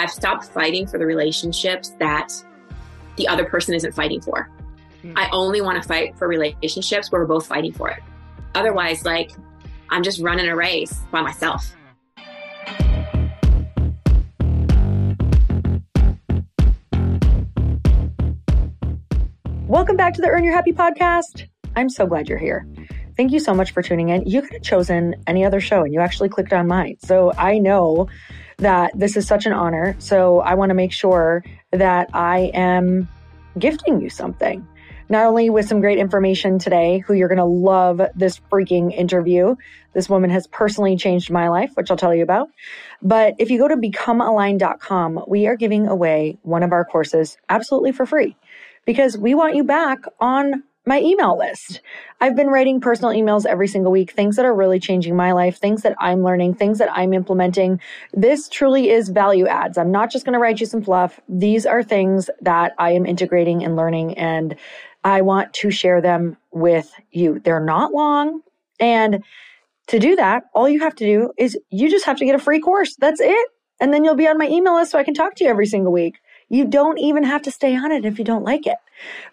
I've stopped fighting for the relationships that the other person isn't fighting for. Mm. I only want to fight for relationships where we're both fighting for it. Otherwise, like, I'm just running a race by myself. Welcome back to the Earn Your Happy podcast. I'm so glad you're here. Thank you so much for tuning in. You could have chosen any other show and you actually clicked on mine. So I know that this is such an honor. So I want to make sure that I am gifting you something. Not only with some great information today, who you're going to love this freaking interview. This woman has personally changed my life, which I'll tell you about. But if you go to becomealigned.com, we are giving away one of our courses absolutely for free because we want you back on my email list. I've been writing personal emails every single week, things that are really changing my life, things that I'm learning, things that I'm implementing. This truly is value adds. I'm not just going to write you some fluff. These are things that I am integrating and learning, and I want to share them with you. They're not long. And to do that, all you have to do is you just have to get a free course. That's it. And then you'll be on my email list so I can talk to you every single week. You don't even have to stay on it if you don't like it.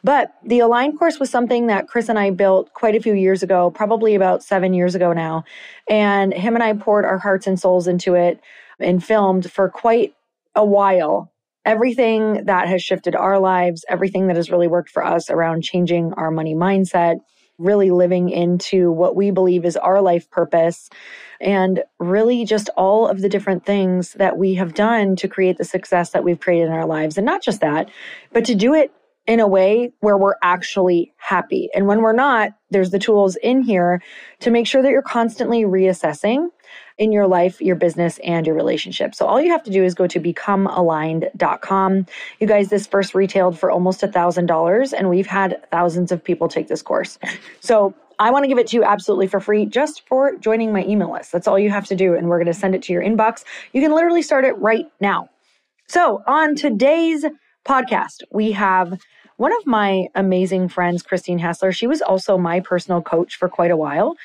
But the Align course was something that Chris and I built quite a few years ago, probably about seven years ago now. And him and I poured our hearts and souls into it and filmed for quite a while. Everything that has shifted our lives, everything that has really worked for us around changing our money mindset, really living into what we believe is our life purpose and really just all of the different things that we have done to create the success that we've created in our lives. And not just that, but to do it in a way where we're actually happy. And when we're not, there's the tools in here to make sure that you're constantly reassessing in your life, your business, and your relationship. So all you have to do is go to becomealigned.com. You guys, this first retailed for almost a thousand dollars, and we've had thousands of people take this course. So I want to give it to you absolutely for free just for joining my email list. That's all you have to do. And we're going to send it to your inbox. You can literally start it right now. So on today's podcast, we have one of my amazing friends, Christine Hassler, she was also my personal coach for quite a while.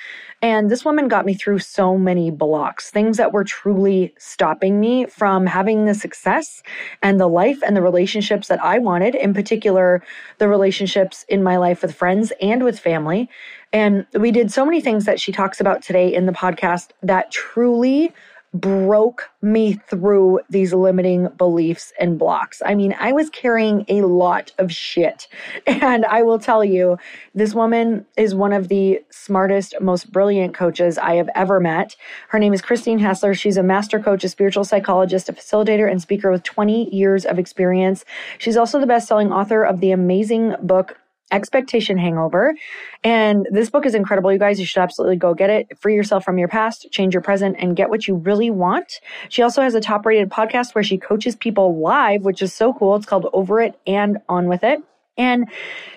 And this woman got me through so many blocks, things that were truly stopping me from having the success and the life and the relationships that I wanted, in particular, the relationships in my life with friends and with family. And we did so many things that she talks about today in the podcast that truly broke me through these limiting beliefs and blocks. I mean, I was carrying a lot of shit. And I will tell you, this woman is one of the smartest, most brilliant coaches I have ever met. Her name is Christine Hassler. She's a master coach, a spiritual psychologist, a facilitator, and speaker with 20 years of experience. She's also the best selling author of the amazing book, Expectation Hangover. And this book is incredible, you guys. You should absolutely go get it. Free yourself from your past, change your present, and get what you really want. She also has a top rated podcast where she coaches people live, which is so cool. It's called Over It and On With It. And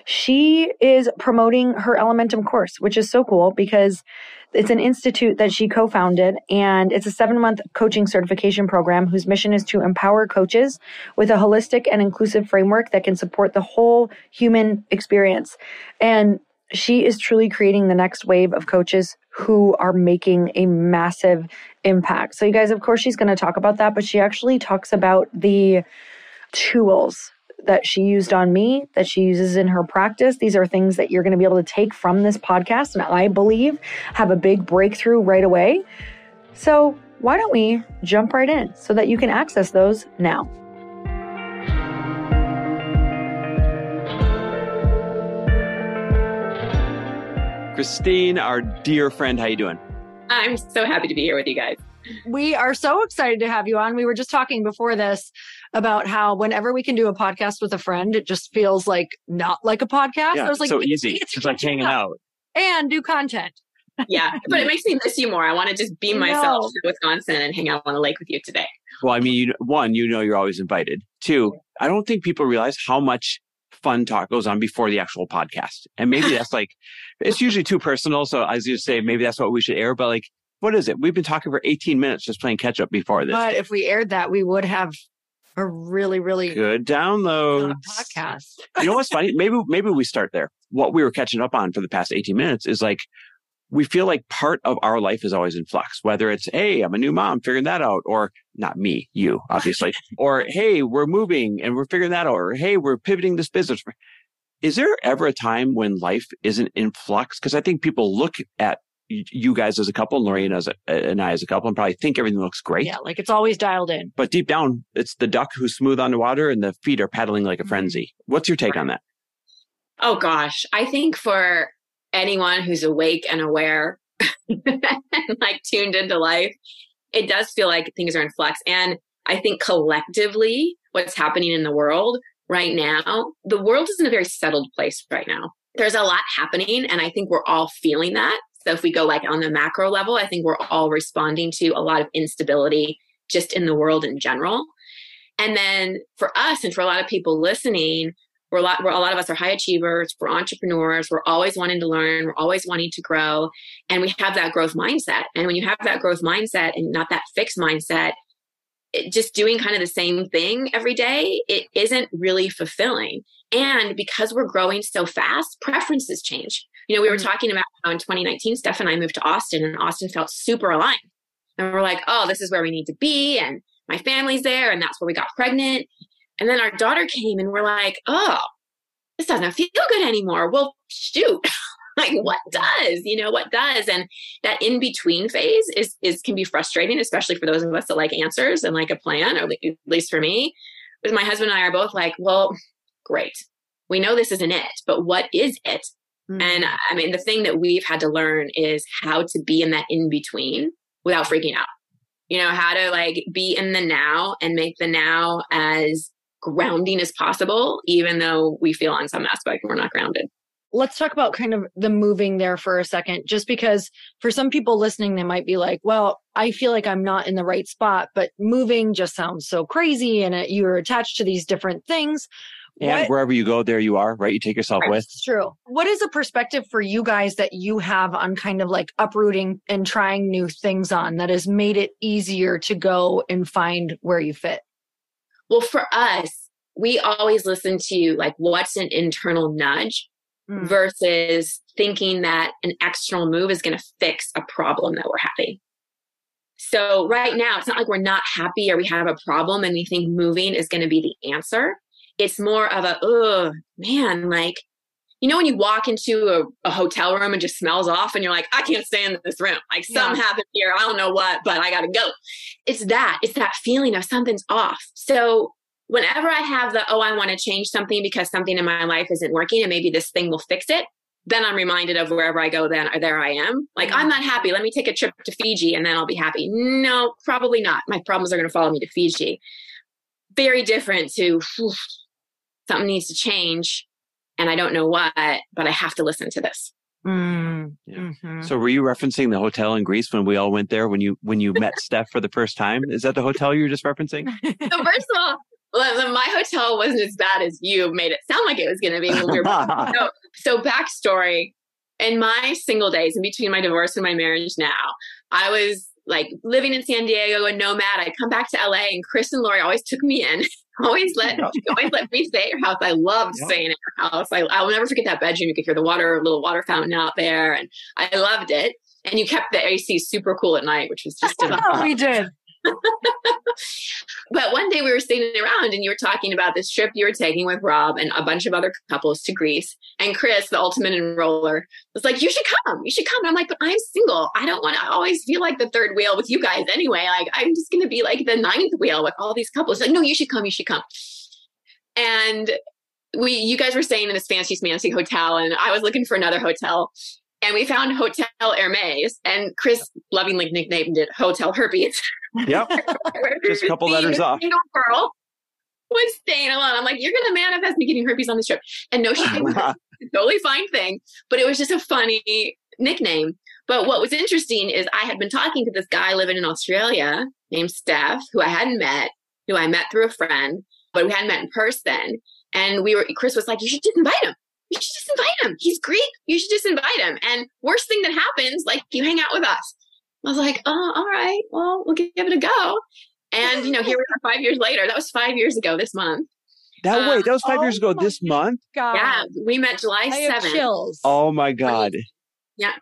she is promoting her Elementum course, which is so cool because it's an institute that she co founded, and it's a seven month coaching certification program whose mission is to empower coaches with a holistic and inclusive framework that can support the whole human experience. And she is truly creating the next wave of coaches who are making a massive impact. So, you guys, of course, she's going to talk about that, but she actually talks about the tools that she used on me, that she uses in her practice. These are things that you're going to be able to take from this podcast, and I believe have a big breakthrough right away. So, why don't we jump right in so that you can access those now? Christine, our dear friend, how you doing? I'm so happy to be here with you guys. We are so excited to have you on. We were just talking before this about how whenever we can do a podcast with a friend, it just feels like not like a podcast. Yeah, I was like, so easy. It's, it's like hanging out and do content. yeah, but it makes me miss you more. I want to just be myself to Wisconsin and hang out on the lake with you today. Well, I mean, you, one, you know, you're always invited. Two, I don't think people realize how much fun talk goes on before the actual podcast. And maybe that's like, it's usually too personal. So as you say, maybe that's what we should air. But like, what is it? We've been talking for 18 minutes just playing catch up before this. But if we aired that, we would have a really, really good download podcast. you know what's funny? Maybe maybe we start there. What we were catching up on for the past 18 minutes is like we feel like part of our life is always in flux, whether it's, Hey, I'm a new mom, figuring that out, or not me, you, obviously, or Hey, we're moving and we're figuring that out, or Hey, we're pivoting this business. Is there ever a time when life isn't in flux? Cause I think people look at you guys as a couple, and Lorraine as a, and I as a couple, and probably think everything looks great. Yeah, like it's always dialed in. But deep down, it's the duck who's smooth on the water and the feet are paddling like a mm-hmm. frenzy. What's your take right. on that? Oh gosh, I think for anyone who's awake and aware and like tuned into life, it does feel like things are in flux. And I think collectively, what's happening in the world right now, the world is in a very settled place right now. There's a lot happening, and I think we're all feeling that. So if we go like on the macro level, I think we're all responding to a lot of instability just in the world in general. And then for us and for a lot of people listening, we're a lot, we're, a lot of us are high achievers, we're entrepreneurs, we're always wanting to learn, we're always wanting to grow, and we have that growth mindset. And when you have that growth mindset and not that fixed mindset, it, just doing kind of the same thing every day, it isn't really fulfilling. And because we're growing so fast, preferences change. You know, we were mm-hmm. talking about how in 2019, Steph and I moved to Austin, and Austin felt super aligned. And we're like, oh, this is where we need to be. And my family's there. And that's where we got pregnant. And then our daughter came, and we're like, oh, this doesn't feel good anymore. Well, shoot. like what does you know what does and that in between phase is is can be frustrating especially for those of us that like answers and like a plan or at least for me because my husband and i are both like well great we know this isn't it but what is it Mm-hmm. And I mean, the thing that we've had to learn is how to be in that in between without freaking out. You know, how to like be in the now and make the now as grounding as possible, even though we feel on some aspect we're not grounded. Let's talk about kind of the moving there for a second, just because for some people listening, they might be like, well, I feel like I'm not in the right spot, but moving just sounds so crazy and you're attached to these different things. And what, wherever you go, there you are, right? You take yourself with. true. What is a perspective for you guys that you have on kind of like uprooting and trying new things on that has made it easier to go and find where you fit? Well, for us, we always listen to like what's an internal nudge mm. versus thinking that an external move is going to fix a problem that we're having. So right now, it's not like we're not happy or we have a problem and we think moving is going to be the answer it's more of a, oh man, like, you know, when you walk into a, a, hotel room and just smells off and you're like, I can't stay in this room. Like yeah. something happened here. I don't know what, but I got to go. It's that. It's that feeling of something's off. So whenever I have the, oh, I want to change something because something in my life isn't working and maybe this thing will fix it, then I'm reminded of wherever I go, then or there I am. Like, mm-hmm. I'm not happy. Let me take a trip to Fiji and then I'll be happy. No, probably not. My problems are going to follow me to Fiji. Very different to, something needs to change and I don't know what, but I have to listen to this. Mm, yeah. mm-hmm. So were you referencing the hotel in Greece when we all went there when you when you met Steph for the first time? Is that the hotel you were just referencing? so first of all, my hotel wasn't as bad as you made it sound like it was going to be. When we were, so, so backstory: in my single days, in between my divorce and my marriage, now I was like living in San Diego, a nomad. I'd come back to LA, and Chris and Lori always took me in always let always let me stay at your house. I loved yeah. staying at your house. I, I'll never forget that bedroom. You could hear the water, little water fountain out there, and I loved it. And you kept the AC super cool at night, which was just we did. but one day we were sitting around and you were talking about this trip you were taking with Rob and a bunch of other couples to Greece. And Chris, the ultimate enroller, was like, You should come. You should come. And I'm like, But I'm single. I don't want to always feel like the third wheel with you guys anyway. Like, I'm just going to be like the ninth wheel with all these couples. Like, no, you should come. You should come. And we, you guys were staying in this fancy, fancy hotel, and I was looking for another hotel and we found Hotel Hermes, and Chris lovingly nicknamed it Hotel Herpes. Yep, just a couple letters off. Single girl was staying alone. I'm like, you're going to manifest me getting herpes on this trip, and no, she didn't. totally fine thing, but it was just a funny nickname. But what was interesting is I had been talking to this guy living in Australia named Steph, who I hadn't met, who I met through a friend, but we hadn't met in person. And we were, Chris was like, you should just invite him you should just invite him. He's Greek. You should just invite him. And worst thing that happens, like you hang out with us. I was like, oh, all right. Well, we'll give it a go. And you know, here we are five years later. That was five years ago this month. That um, wait, that was five oh years ago this month. God. Yeah, we met July seventh. Oh my god. Yeah.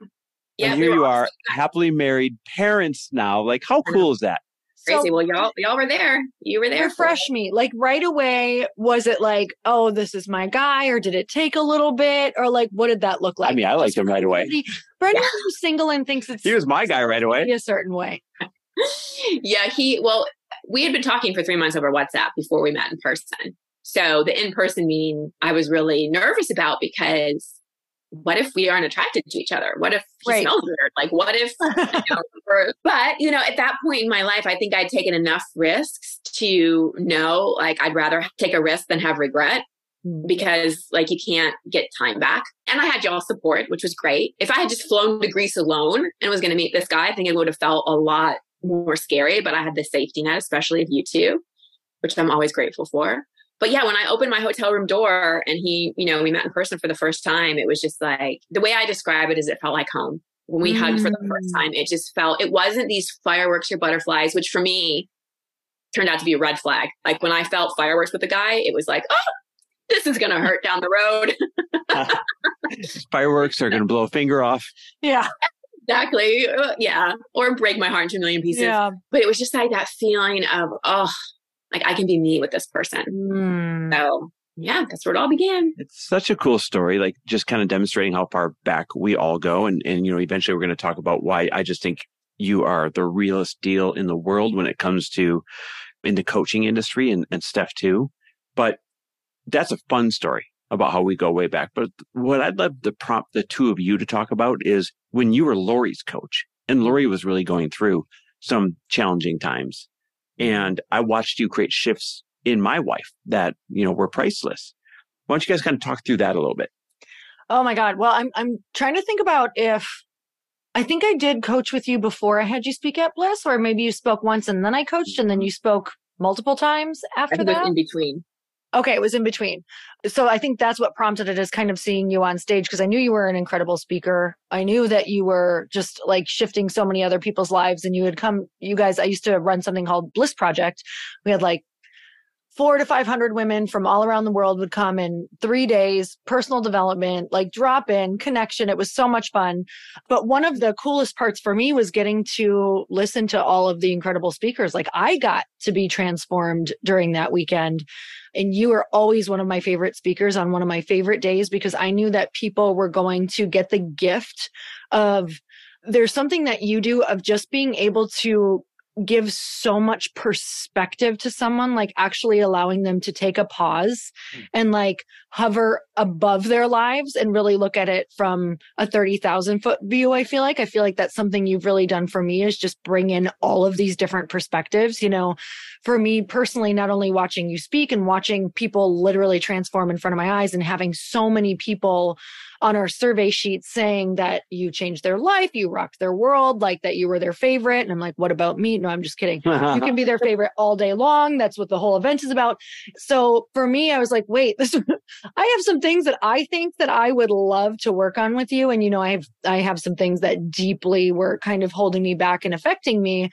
Yeah, and here you are, happily married, parents now. Like, how cool is that? Crazy. So, well, y'all, y'all were there. You were there. Refresh me. Like right away, was it like, oh, this is my guy, or did it take a little bit, or like, what did that look like? I mean, I liked him right away. Brendan yeah. who's single and thinks it's he was my guy right away. A certain way. yeah, he. Well, we had been talking for three months over WhatsApp before we met in person. So the in person meeting, I was really nervous about because what if we aren't attracted to each other? What if he right. smells weird? Like, what if, you know, or, but, you know, at that point in my life, I think I'd taken enough risks to know, like, I'd rather take a risk than have regret mm. because, like, you can't get time back. And I had y'all support, which was great. If I had just flown to Greece alone and was going to meet this guy, I think it would have felt a lot more scary, but I had the safety net, especially of you two, which I'm always grateful for but yeah, when I opened my hotel room door and he, you know, we met in person for the first time, it was just like the way I describe it is it felt like home. When we mm. hugged for the first mm. time, it just felt, it wasn't these fireworks or butterflies, which for me turned out to be a red flag. Like when I felt fireworks with the guy, it was like, oh, this is going to hurt down the road. fireworks are going to blow a finger off. Yeah. Exactly. Uh, yeah. Or break my heart into a million pieces. Yeah. But it was just like that feeling of, oh, like I can be me with this person. Mm. So yeah, that's where it all began. It's such a cool story, like just kind of demonstrating how far back we all go. And, and, you know, eventually we're going to talk about why I just think you are the realest deal in the world when it comes to in the coaching industry and, and Steph too. But that's a fun story about how we go way back. But what I'd love to prompt the two of you to talk about is when you were Lori's coach and Lori was really going through some challenging times and I watched you create shifts in my wife that, you know, were priceless. Why don't you guys kind of talk through that a little bit? Oh my God. Well, I'm I'm trying to think about if I think I did coach with you before I had you speak at Bliss, or maybe you spoke once and then I coached and then you spoke multiple times after that. in between. Okay, it was in between. So I think that's what prompted it is kind of seeing you on stage because I knew you were an incredible speaker. I knew that you were just like shifting so many other people's lives and you had come you guys I used to run something called Bliss Project. We had like four to 500 women from all around the world would come in three days, personal development, like drop in connection. It was so much fun. But one of the coolest parts for me was getting to listen to all of the incredible speakers. Like I got to be transformed during that weekend. And you were always one of my favorite speakers on one of my favorite days because I knew that people were going to get the gift of there's something that you do of just being able to gives so much perspective to someone, like actually allowing them to take a pause mm. and like hover above their lives and really look at it from a 30,000 foot view. I feel like, I feel like that's something you've really done for me is just bring in all of these different perspectives. You know, for me personally, not only watching you speak and watching people literally transform in front of my eyes and having so many people on our survey sheet saying that you changed their life, you rocked their world, like that you were their favorite. And I'm like, what about me? No, I'm just kidding. you can be their favorite all day long. That's what the whole event is about. So for me, I was like, wait, this, I have some things that I think that I would love to work on with you. And, you know, I have, I have some things that deeply were kind of holding me back and affecting me.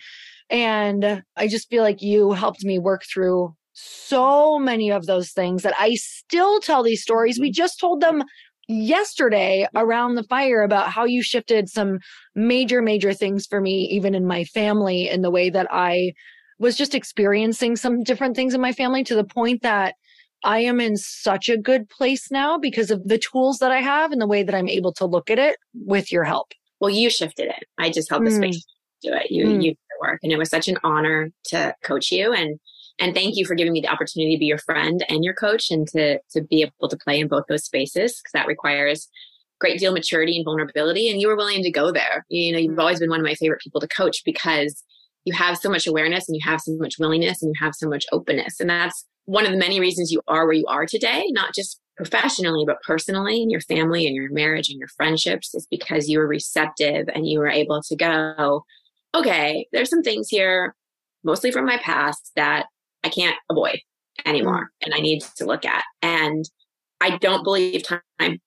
And I just feel like you helped me work through so many of those things that I still tell these stories. We mm-hmm. just told them yesterday around the fire about how you shifted some major, major things for me, even in my family, in the way that I was just experiencing some different things in my family to the point that I am in such a good place now because of the tools that I have and the way that I'm able to look at it with your help. Well, you shifted it. I just held the mm. space do it. You, mm. you did the work. And it was such an honor to coach you. And and thank you for giving me the opportunity to be your friend and your coach and to, to be able to play in both those spaces because that requires great deal of maturity and vulnerability. And you were willing to go there. You know, you've always been one of my favorite people to coach because you have so much awareness and you have so much willingness and you have so much openness. And that's one of the many reasons you are where you are today, not just professionally, but personally in your family and your marriage and your friendships is because you were receptive and you were able to go, okay, there's some things here, mostly from my past that I can't avoid anymore mm. and I need to look at. And I don't believe time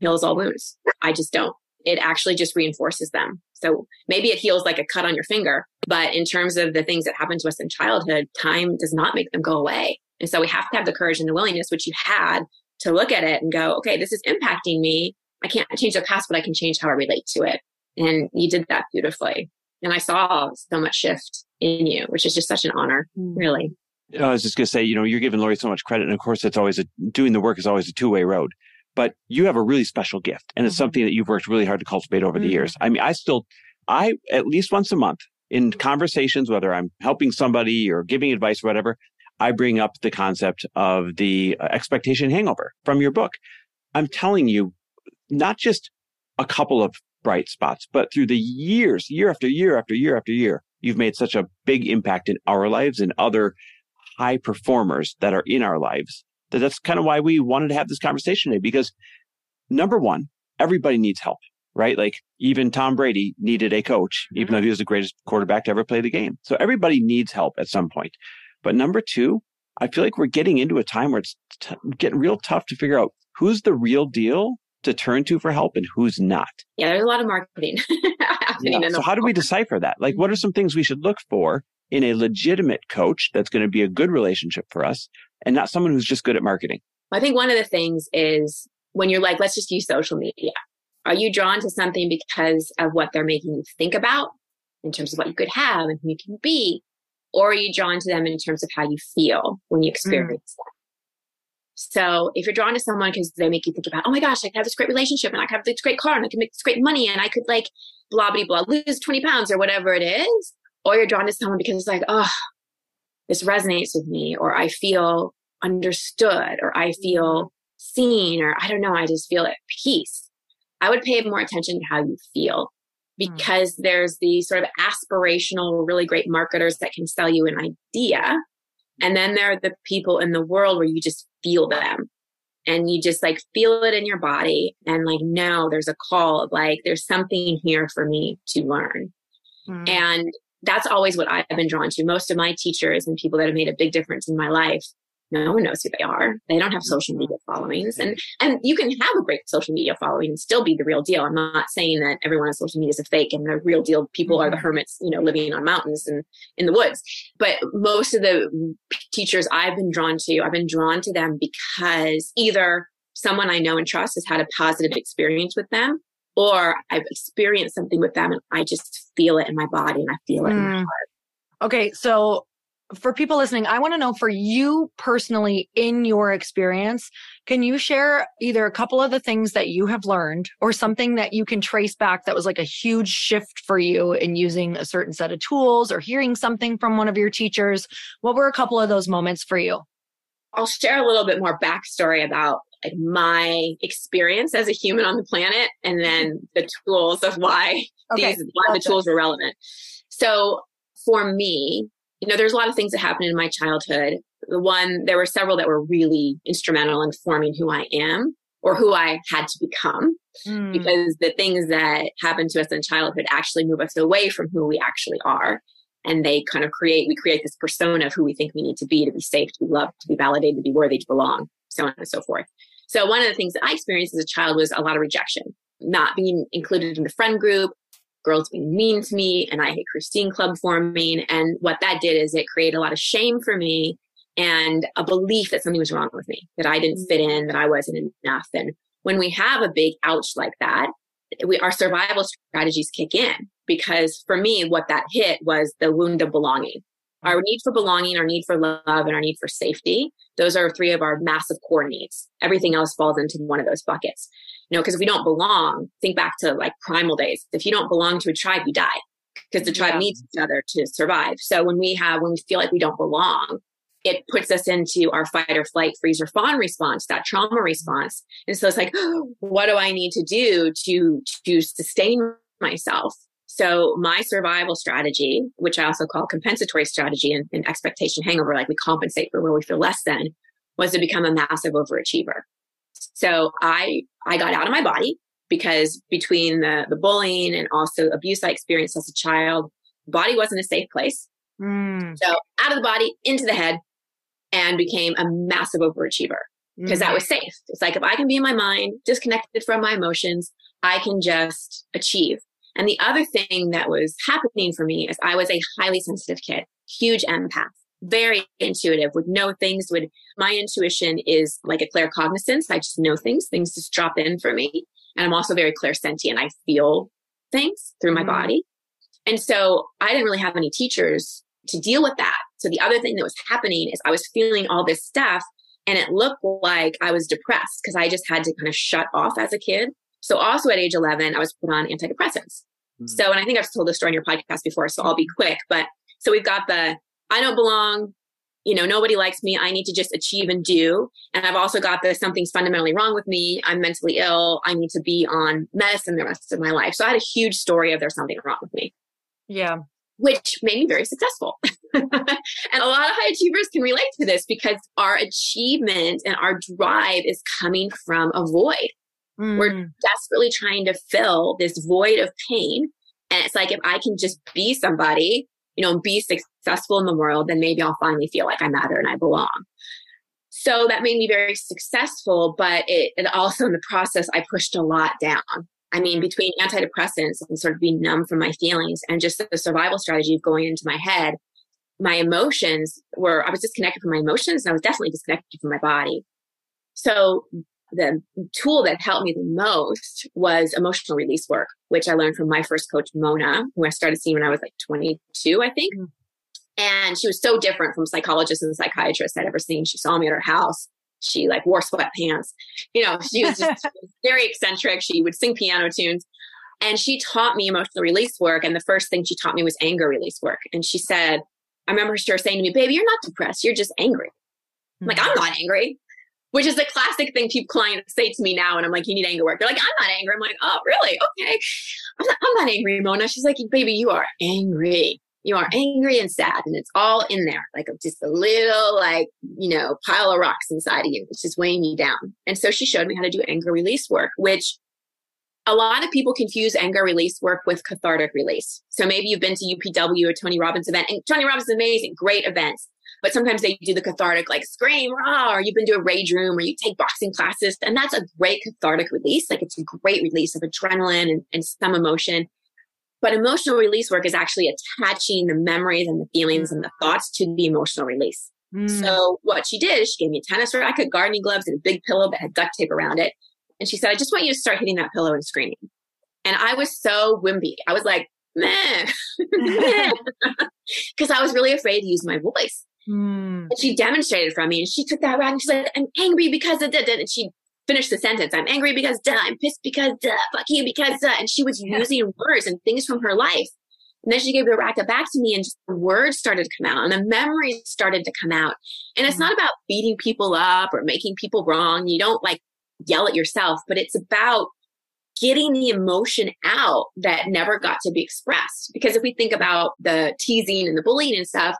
heals all wounds. I just don't. It actually just reinforces them. So maybe it heals like a cut on your finger, but in terms of the things that happen to us in childhood, time does not make them go away. And so we have to have the courage and the willingness, which you had to look at it and go, okay, this is impacting me. I can't change the past, but I can change how I relate to it. And you did that beautifully. And I saw so much shift in you, which is just such an honor, mm. really. I was just going to say, you know, you're giving Lori so much credit. And of course, it's always a, doing the work is always a two way road, but you have a really special gift and it's mm-hmm. something that you've worked really hard to cultivate over mm-hmm. the years. I mean, I still, I at least once a month in conversations, whether I'm helping somebody or giving advice or whatever, I bring up the concept of the uh, expectation hangover from your book. I'm telling you, not just a couple of bright spots, but through the years, year after year after year after year, you've made such a big impact in our lives and other high performers that are in our lives. That that's kind of why we wanted to have this conversation today because number one, everybody needs help, right? Like even Tom Brady needed a coach, even mm-hmm. though he was the greatest quarterback to ever play the game. So everybody needs help at some point. But number two, I feel like we're getting into a time where it's t- getting real tough to figure out who's the real deal to turn to for help and who's not. Yeah, there's a lot of marketing yeah. So how do we decipher that? Like, mm-hmm. what are some things we should look for in a legitimate coach that's going to be a good relationship for us and not someone who's just good at marketing? I think one of the things is when you're like, let's just use social media. Are you drawn to something because of what they're making you think about in terms of what you could have and who you can be? Or are you drawn to them in terms of how you feel when you mm. experience mm. So if you're drawn to someone because they make you think about, oh my gosh, I could have this great relationship and I could have this great car and I could make this great money and I could like blah, blah, blah, lose 20 pounds or whatever it is. Or you're drawn to someone because it's like, oh, this resonates with me or I feel understood or I feel seen or I don't know, I just feel at peace. I would pay more attention to how you feel hmm. because mm. there's the sort of aspirational, really great marketers that can sell you an idea. And then there are the people in the world where you just feel them and you just like feel it in your body and like no there's a call like there's something here for me to learn mm. and that's always what i've been drawn to most of my teachers and people that have made a big difference in my life no one knows who they are. They don't have social media followings. And and you can have a great social media following and still be the real deal. I'm not saying that everyone on social media is a fake and the real deal people are the mm-hmm. hermits, you know, living on mountains and in the woods. But most of the teachers I've been drawn to, I've been drawn to them because either someone I know and trust has had a positive experience with them or I've experienced something with them and I just feel it in my body and I feel it mm. in my mm. heart. Okay, so for people listening, I want to know for you personally, in your experience, can you share either a couple of the things that you have learned or something that you can trace back that was like a huge shift for you in using a certain set of tools or hearing something from one of your teachers? What were a couple of those moments for you? I'll share a little bit more backstory about like my experience as a human on the planet and then the tools of why okay. these why the tools were relevant. So for me, you know, there's a lot of things that happened in my childhood. The one, there were several that were really instrumental in forming who I am or who I had to become mm. because the things that happen to us in childhood actually move us away from who we actually are. And they kind of create, we create this persona of who we think we need to be to be safe, to be loved, to be validated, to be worthy, to belong, so on and so forth. So one of the things that I experienced as a child was a lot of rejection, not being included in the friend group, girls being mean to me and I hate Christine Club forming. And what that did is it created a lot of shame for me and a belief that something was wrong with me, that I didn't fit in, that I wasn't enough. And when we have a big ouch like that, we, our survival strategies kick in because for me, what that hit was the wound of belonging. Our uh-huh. need for belonging, our need for love, and our need for safety. Those are three of our massive core needs. Everything else falls into one of those buckets. You know, because if we don't belong, think back to like primal days. If you don't belong to a tribe, you die because the tribe yeah. needs each other to survive. So when we have, when we feel like we don't belong, it puts us into our fight or flight, freeze or fawn response, that trauma response. And so it's like, what do I need to do to, to sustain myself? So my survival strategy, which I also call compensatory strategy and, and expectation hangover, like we compensate for where we feel less than, was to become a massive overachiever. So I, I got out of my body because between the, the bullying and also abuse I experienced as a child, body wasn't a safe place. Mm. So out of the body, into the head, and became a massive overachiever because mm. that was safe. It's like if I can be in my mind, disconnected from my emotions, I can just achieve. And the other thing that was happening for me is I was a highly sensitive kid, huge empath very intuitive would know things would my intuition is like a claircognizance i just know things things just drop in for me and i'm also very clairsentient i feel things through my mm-hmm. body. And so I didn't really have any teachers to deal with that. So the other thing that was happening is I was feeling all this stuff and it looked like I was depressed because I just had to kind of shut off as a kid. So also at age 11, I was put on antidepressants. Mm-hmm. So, and I think I've told this story on your podcast before, so I'll be quick. But so we've got the I don't belong, you know, nobody likes me. I need to just achieve and do. And I've also got the something's fundamentally wrong with me. I'm mentally ill. I need to be on medicine the rest of my life. So I had a huge story of there's something wrong with me. Yeah. Which made me very successful. and a lot of high achievers can relate to this because our achievement and our drive is coming from a void. Mm. We're desperately trying to fill this void of pain. And it's like, if I can just be somebody, you know, be successful in the world, then maybe I'll finally feel like I matter and I belong. So that made me very successful, but it, it also in the process, I pushed a lot down. I mean, between antidepressants and sort of being numb from my feelings and just the survival strategy of going into my head, my emotions were, I was disconnected from my emotions and I was definitely disconnected from my body. So the tool that helped me the most was emotional release work, which I learned from my first coach, Mona, who I started seeing when I was like 22, I think. Mm-hmm. And she was so different from psychologists and psychiatrists I'd ever seen. She saw me at her house. She like wore sweatpants. You know, she was just very eccentric. She would sing piano tunes. And she taught me emotional release work. And the first thing she taught me was anger release work. And she said, I remember her saying to me, baby, you're not depressed. You're just angry. I'm like, I'm mm-hmm. not angry which is the classic thing people clients say to me now. And I'm like, you need anger work. They're like, I'm not angry. I'm like, oh, really? Okay. I'm not, I'm not angry, Mona. She's like, baby, you are angry. You are angry and sad. And it's all in there, like just a little, like, you know, pile of rocks inside of you. It's just weighing you down. And so she showed me how to do anger release work, which a lot of people confuse anger release work with cathartic release. So maybe you've been to UPW or Tony Robbins event and Tony Robbins is amazing, great events. But sometimes they do the cathartic, like scream, rah, or you've been to a rage room or you take boxing classes. And that's a great cathartic release. Like it's a great release of adrenaline and, and some emotion. But emotional release work is actually attaching the memories and the feelings and the thoughts to the emotional release. Mm. So what she did is she gave me a tennis racket, gardening gloves, and a big pillow that had duct tape around it. And she said, I just want you to start hitting that pillow and screaming. And I was so wimpy. I was like, man, because I was really afraid to use my voice. Mm. And she demonstrated from me and she took that rag and she's like, I'm angry because of that. And she finished the sentence. I'm angry because duh. I'm pissed because duh. Fuck you because duh. And she was yeah. using words and things from her life. And then she gave the racket back to me and just the words started to come out and the memories started to come out. And it's mm. not about beating people up or making people wrong. You don't like yell at yourself, but it's about getting the emotion out that never got to be expressed. Because if we think about the teasing and the bullying and stuff,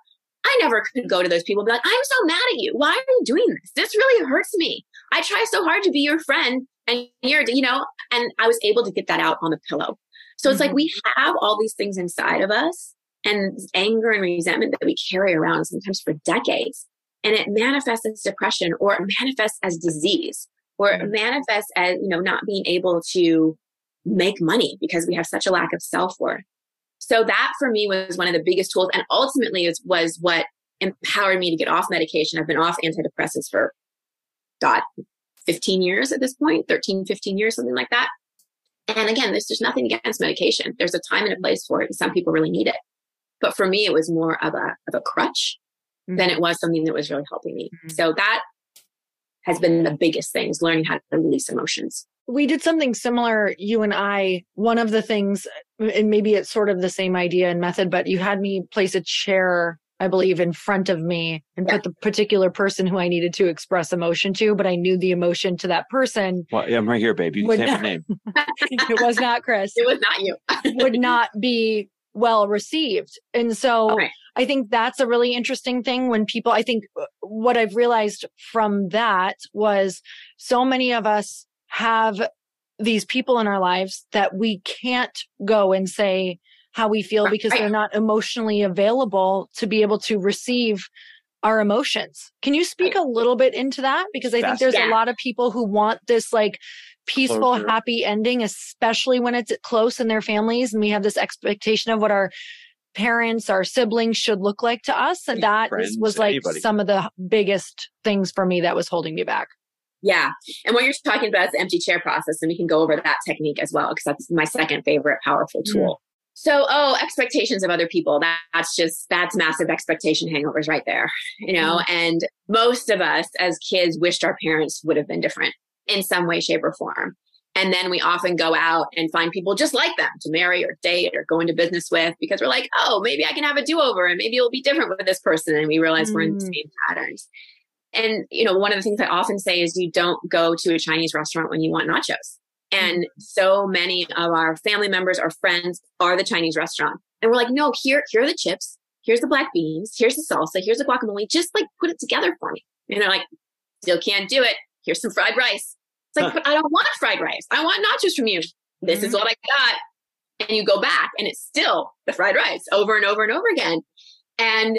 I never could go to those people and be like, I'm so mad at you. Why are you doing this? This really hurts me. I try so hard to be your friend and you're, you know, and I was able to get that out on the pillow. So it's mm-hmm. like we have all these things inside of us and anger and resentment that we carry around sometimes for decades. And it manifests as depression or it manifests as disease or it mm-hmm. manifests as, you know, not being able to make money because we have such a lack of self worth. So that for me was one of the biggest tools and ultimately was, was what empowered me to get off medication. I've been off antidepressants for God, 15 years at this point, 13, 15 years, something like that. And again, there's, there's nothing against medication. There's a time and a place for it. And some people really need it. But for me, it was more of a, of a crutch mm-hmm. than it was something that was really helping me. Mm-hmm. So that has been the biggest thing is learning how to release emotions we did something similar, you and I. One of the things, and maybe it's sort of the same idea and method, but you had me place a chair, I believe, in front of me and yeah. put the particular person who I needed to express emotion to, but I knew the emotion to that person. Well, yeah, I'm right here, baby. You can say my name. it was not Chris. It was not you. would not be well received. And so okay. I think that's a really interesting thing when people, I think uh, what I've realized from that was so many of us have these people in our lives that we can't go and say how we feel because they're not emotionally available to be able to receive our emotions. Can you speak a little bit into that? Because I think there's a lot of people who want this like peaceful, happy ending, especially when it's close in their families. And we have this expectation of what our parents, our siblings should look like to us. And that Friends, was like anybody. some of the biggest things for me that was holding me back. Yeah. And what you're talking about is the empty chair process. And we can go over that technique as well, because that's my second favorite powerful mm. tool. Mm. So, oh, expectations of other people. That, that's just, that's massive expectation hangovers right there, you know? Mm. And most of us as kids wished our parents would have been different in some way, shape, or form. And then we often go out and find people just like them to marry or date or go into business with because we're like, oh, maybe I can have a do over and maybe it'll be different with this person. And we realize mm. we're in the mm. same patterns. And, you know, one of the things I often say is you don't go to a Chinese restaurant when you want nachos. And mm. so many of our family members, or friends are the Chinese restaurant. And we're like, no, here, here are the chips. Here's the black beans. Here's the salsa. Here's the guacamole. Just like put it together for me. And they're like, still can't do it. Here's some fried rice. It's like, huh. but I don't want fried rice. I want nachos from you. This mm-hmm. is what I got. And you go back and it's still the fried rice over and over and over again. And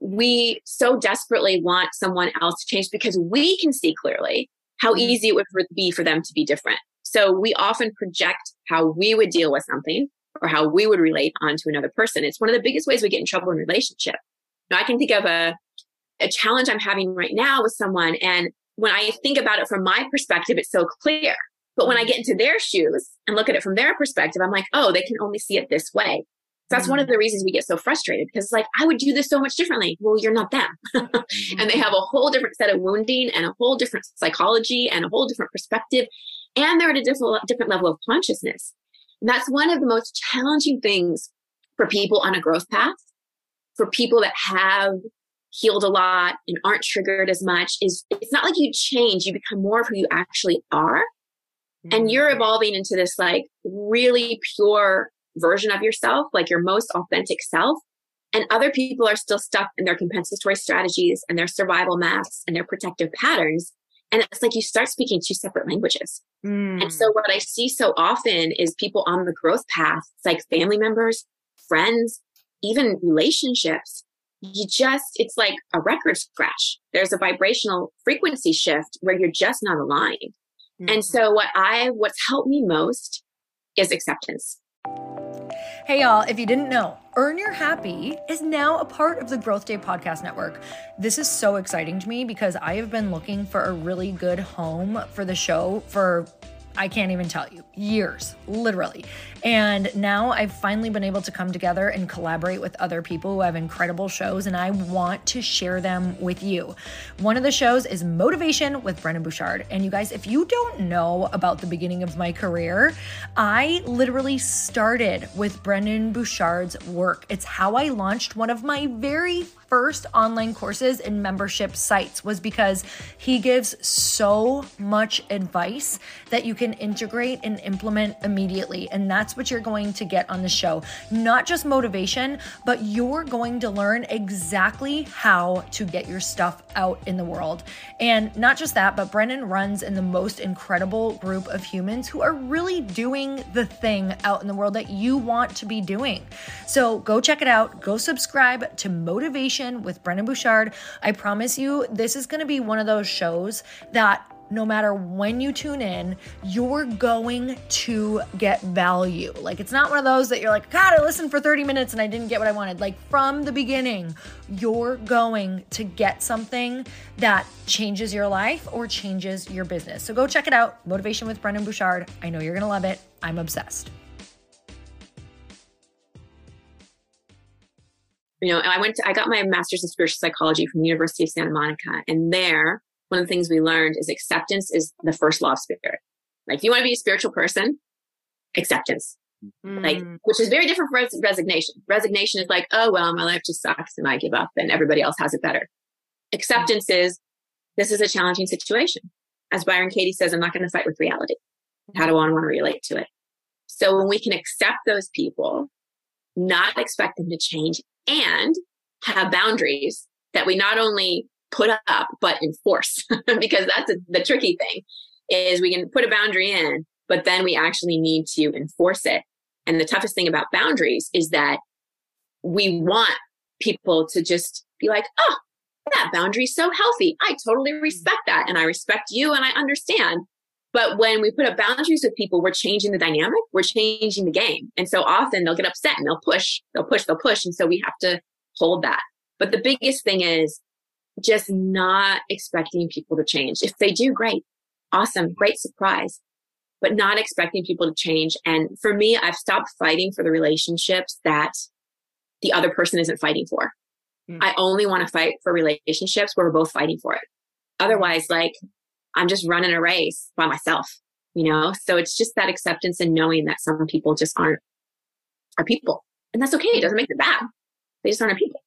we so desperately want someone else to change because we can see clearly how mm-hmm. easy it would be for them to be different. So we often project how we would deal with something or how we would relate onto another person. It's one of the biggest ways we get in trouble in relationship. Now I can think of a, a challenge I'm having right now with someone and when I think about it from my perspective, it's so clear. But when I get into their shoes and look at it from their perspective, I'm like, oh, they can only see it this way. That's mm-hmm. one of the reasons we get so frustrated because it's like, I would do this so much differently. Well, you're not them. and they have a whole different set of wounding and a whole different psychology and a whole different perspective. And they're at a different, different level of consciousness. And that's one of the most challenging things for people on a growth path, for people that have healed a lot and aren't triggered as much is it's not like you change, you become more of who you actually are. Mm-hmm. And you're evolving into this like really pure version of yourself, like your most authentic self. And other people are still stuck in their compensatory strategies and their survival masks and their protective patterns. And it's like you start speaking two separate languages. Mm. And so what I see so often is people on the growth path, it's like family members, friends, even relationships you just, it's like a record scratch. There's a vibrational frequency shift where you're just not aligned. Mm-hmm. And so what I, what's helped me most is acceptance. Hey, y'all, if you didn't know, Earn Your Happy is now a part of the Growth Day Podcast Network. This is so exciting to me because I have been looking for a really good home for the show for I can't even tell you, years, literally. And now I've finally been able to come together and collaborate with other people who have incredible shows, and I want to share them with you. One of the shows is Motivation with Brendon Burchard. And you guys, if you don't know about the beginning of my career, I literally started with Brendon Burchard's work. It's how I launched one of my very first online courses and membership sites was because he gives so much advice that you can integrate and implement immediately. And that's what you're going to get on the show. Not just motivation, but you're going to learn exactly how to get your stuff out in the world. And not just that, but Brendon runs in the most incredible group of humans who are really doing the thing out in the world that you want to be doing. So go check it out. Go subscribe to Motivation with Brendon Burchard. I promise you, this is going to be one of those shows that no matter when you tune in, you're going to get value. Like, it's not one of those that you're like, God, I listened for 30 minutes and I didn't get what I wanted. Like, from the beginning, you're going to get something that changes your life or changes your business. So go check it out Motivation with Brendon Burchard. I know you're going to love it. I'm obsessed. You know, I went to, I got my master's in spiritual psychology from the University of Santa Monica. And there, one of the things we learned is acceptance is the first law of spirit. Like, if you want to be a spiritual person, acceptance. Mm. Like, which is very different from res- resignation. Resignation is like, oh, well, my life just sucks and I give up and everybody else has it better. Acceptance mm. is, this is a challenging situation. As Byron Katie says, I'm not going to fight with reality. How do I want to relate to it? So when we can accept those people, not expect them to change and have boundaries that we not only put up but enforce because that's a, the tricky thing is we can put a boundary in but then we actually need to enforce it. And the toughest thing about boundaries is that we want people to just be like oh that boundary is so healthy. I totally mm. respect that and i respect you and i understand but when we put up boundaries with people, we're changing the dynamic, we're changing the game. And so often they'll get upset and they'll push, they'll push, they'll push. And so we have to hold that. But the biggest thing is just not expecting people to change. If they do, great, awesome, great surprise, but not expecting people to change. And for me, I've stopped fighting for the relationships that the other person isn't fighting for. Mm. I only want to fight for relationships where we're both fighting for it. Otherwise, like I'm just running a race by myself, you know? So it's just that acceptance and knowing that some people just aren't our people. And that's okay. It doesn't make them bad. They just aren't our people.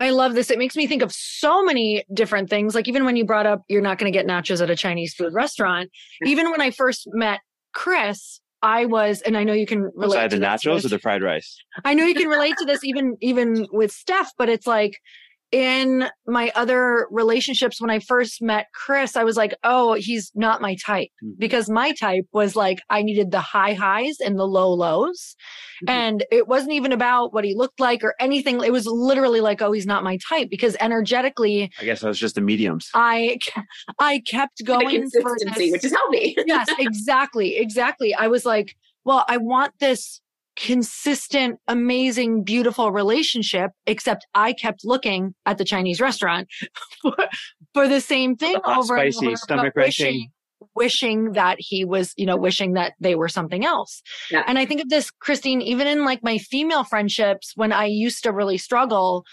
I love this. It makes me think of so many different things. Like even when you brought up you're not going to get nachos at a Chinese food restaurant, even when I first met Chris, I was, and I know you can relate. Was to the nachos or the fried rice? I know you can relate to this even even with Steph, but it's like in my other relationships when I first met Chris, I was like, oh, he's not my type mm-hmm. because my type was like, I needed the high highs and the low lows. Mm-hmm. And it wasn't even about what he looked like or anything. It was literally like, oh, he's not my type because energetically, I guess I was just the mediums. I, I kept going consistency, which is healthy. yes, exactly. Exactly. I was like, well, I want this consistent, amazing, beautiful relationship, except I kept looking at the Chinese restaurant for, for the same thing over spicy, and over, stomach wishing, wishing that he was, you know, wishing that they were something else. Yeah. And I think of this, Christine, even in like my female friendships, when I used to really struggle,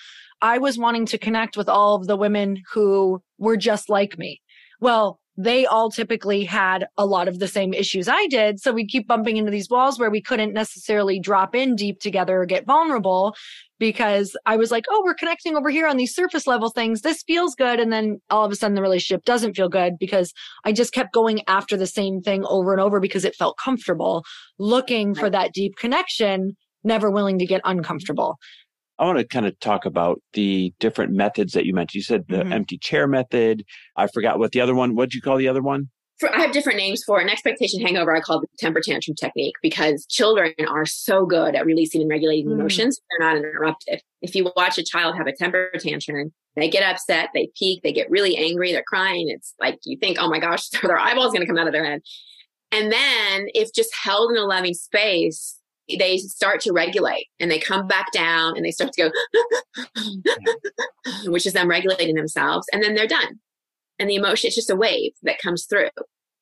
I was wanting to connect with all of the women who were just like me. Well, they all typically had a lot of the same issues I did. So we'd keep bumping into these walls where we couldn't necessarily drop in deep together or get vulnerable because I was like, oh, we're connecting over here on these surface level things. This feels good. And then all of a sudden the relationship doesn't feel good because I just kept going after the same thing over and over because it felt comfortable, looking for that deep connection, never willing to get uncomfortable. I want to kind of talk about the different methods that you mentioned. You said the mm-hmm. empty chair method. I forgot what the other one. What did you call the other one? For, I have different names for an expectation hangover. I call it the temper tantrum technique because children are so good at releasing and regulating mm. emotions. They're not interrupted. If you watch a child have a temper tantrum, they get upset, they peak, they get really angry, they're crying. It's like you think, oh my gosh, their eyeball's going to come out of their head. And then if just held in a loving space, they start to regulate and they come back down and they start to go, which is them regulating themselves. And then they're done. And the emotion, it's just a wave that comes through.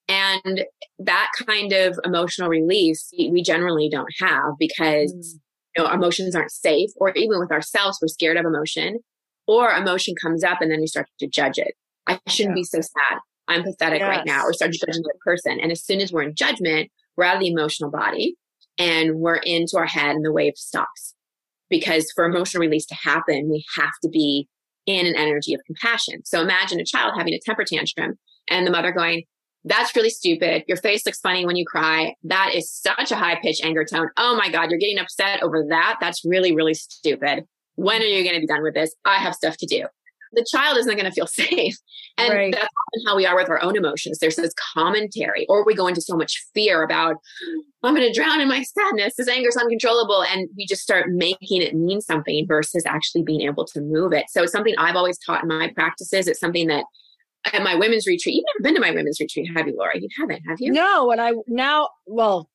And that kind of emotional release we generally don't have because mm. you know emotions aren't safe, or even with ourselves, we're scared of emotion, or emotion comes up and then we start to judge it. I shouldn't yeah. be so sad. I'm pathetic yes. right now, or start judging the person. And as soon as we're in judgment, we're out of the emotional body and we're into our head and the wave stops. Because for emotional release to happen, we have to be in an energy of compassion. So imagine a child having a temper tantrum and the mother going, that's really stupid. Your face looks funny when you cry. That is such a high pitched anger tone. Oh my God, you're getting upset over that. That's really, really stupid. When are you going to be done with this? I have stuff to do the child isn't going to feel safe. And right. that's often how we are with our own emotions. There's this commentary, or we go into so much fear about, I'm going to drown in my sadness. This anger is uncontrollable. And we just start making it mean something versus actually being able to move it. So it's something I've always taught in my practices. It's something that at my women's retreat, you've never been to my women's retreat, have you, Lori? You haven't, have you? No. And I now, well,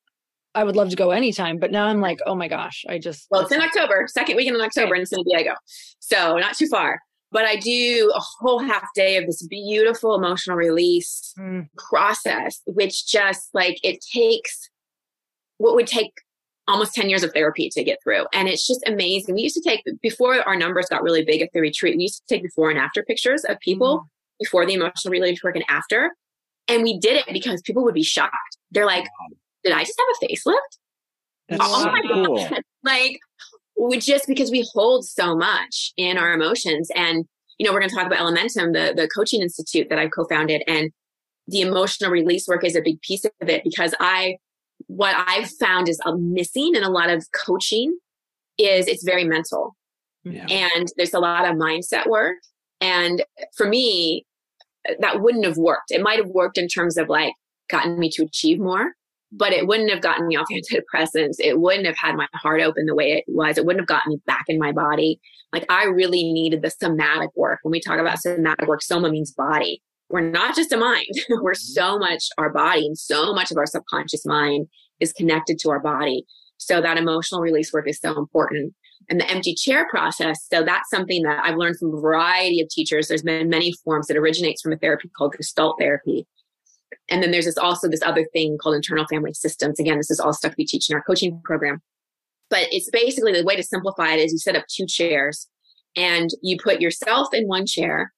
I would love to go anytime, but now I'm like, oh my gosh, I just. Well, it's in October, second weekend in October okay. in San Diego. So not too far. But I do a whole half day of this beautiful emotional release mm. process, which just like it takes what would take almost 10 years of therapy to get through. And it's just amazing. We used to take, before our numbers got really big at the retreat, we used to take before and after pictures of people mm. before the emotional release work and after. And we did it because people would be shocked. They're like, did I just have a facelift? That's oh so my cool. God. Like, we just because we hold so much in our emotions. And, you know, we're going to talk about Elementum, the, the coaching institute that I've co-founded and the emotional release work is a big piece of it because I, what I've found is um, missing in a lot of coaching is it's very mental yeah. and there's a lot of mindset work. And for me, that wouldn't have worked. It might have worked in terms of like gotten me to achieve more, but it wouldn't have gotten me off antidepressants. It wouldn't have had my heart open the way it was. It wouldn't have gotten me back in my body. Like I really needed the somatic work. When we talk about somatic work, soma means body. We're not just a mind. We're mm-hmm. so much our body and so much of our subconscious mind is connected to our body. So that emotional release work is so important. and the empty chair process. So that's something that I've learned from a variety of teachers. There's been many forms that originates from a therapy called Gestalt therapy. And then there's this also this other thing called internal family systems. Again, this is all stuff we teach in our coaching program. But it's basically the way to simplify it is you set up two chairs and you put yourself in one chair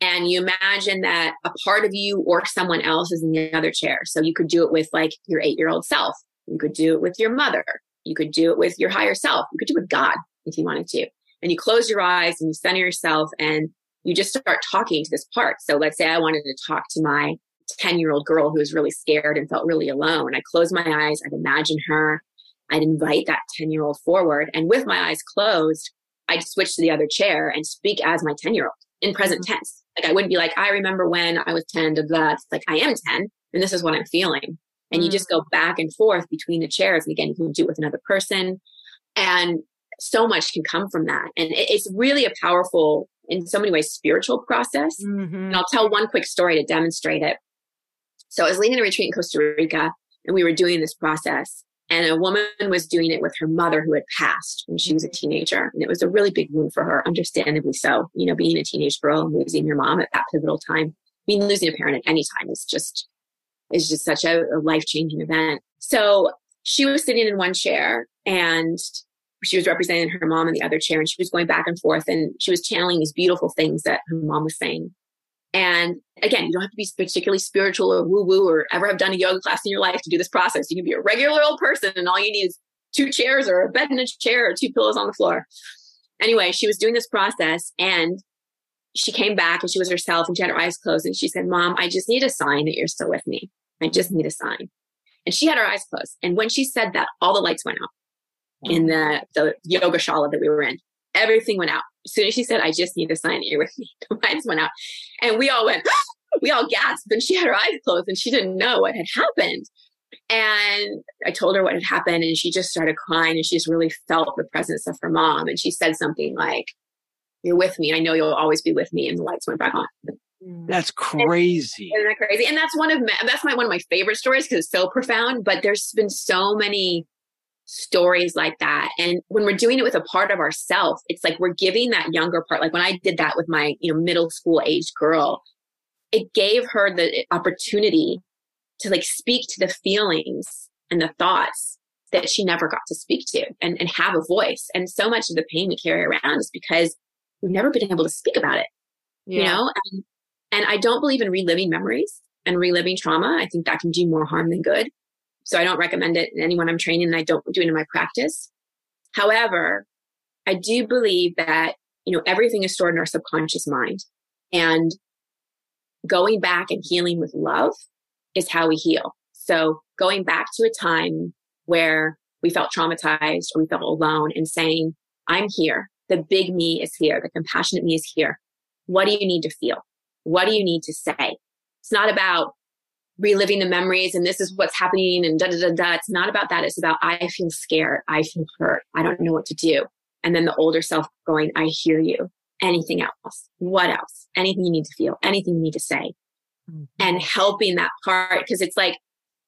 and you imagine that a part of you or someone else is in the other chair. So you could do it with like your eight year old self. You could do it with your mother. You could do it with your higher self. You could do it with God if you wanted to. And you close your eyes and you center yourself and you just start talking to this part. So let's say I wanted to talk to my 10 year old girl who was really scared and felt really alone. I close my eyes. I'd imagine her. I'd invite that 10 year old forward. And with my eyes closed, I'd switch to the other chair and speak as my 10 year old in present mm-hmm. tense. Like I wouldn't be like, I remember when I was 10 of that. It's like I am 10 and this is what I'm feeling. And mm-hmm. you just go mm. back and forth between the chairs. And again, you can do it with another person. And so much can come from that. And it's really a powerful, in so many ways, spiritual process. Mm-hmm. And I'll tell one quick story to demonstrate it. So I was leading a retreat in Costa Rica and we were doing this process. And a woman was doing it with her mother who had passed when she was a mm-hmm. teenager. And it was a really big wound for her, understandably so. You know, being a teenage girl and losing your mom at that pivotal time. I mean, losing a parent at any time is just, is just such a, a life changing event. So she was sitting in one chair and she was representing her mom in the other chair and she was going back and forth and she was channeling these beautiful things that her mom was saying. And again, you don't have to be particularly spiritual or woo woo or ever have done a yoga class in your life to do this process. You can be a regular old person and all you need is two chairs or a bed and a chair or two pillows on the floor. Anyway, she was doing this process and she came back and she was herself and she had her eyes closed and she said, Mom, I just need a sign that you're still with me. I just need a sign. And she had her eyes closed. And when she said that, all the lights went out in the, the yoga shala that we were in. Everything went out. As soon as she said, I just need to sign that you're with me, the lights went out. And we all went, we all gasped and she had her eyes closed and she didn't know what had happened. And I told her what had happened and she just started crying and she just really felt the presence of her mom. And she said something like, You're with me. I know you'll always be with me. And the lights went back on. Mm. That's crazy. Isn't that crazy? And that's one of my, that's my one of my favorite stories because it's so profound. But there's been so many stories like that. And when we're doing it with a part of ourself, it's like we're giving that younger part. Like when I did that with my, you know, middle school age girl, it gave her the opportunity to like speak to the feelings and the thoughts that she never got to speak to and, and have a voice. And so much of the pain we carry around is because we've never been able to speak about it. Yeah. You know, and, and I don't believe in reliving memories and reliving trauma. I think that can do more harm than good. So I don't recommend it to anyone I'm training and I don't do it in my practice. However, I do believe that, you know, everything is stored in our subconscious mind and going back and healing with love is how we heal. So going back to a time where we felt traumatized or we felt alone and saying, I'm here. The big me is here. The compassionate me is here. What do you need to feel? What do you need to say? It's not about reliving the memories and this is what's happening and da da da da. It's not about that. It's about I feel scared. I feel hurt. I don't know what to do. And then the older self going, I hear you. Anything else? What else? Anything you need to feel, anything you need to say. Mm-hmm. And helping that part because it's like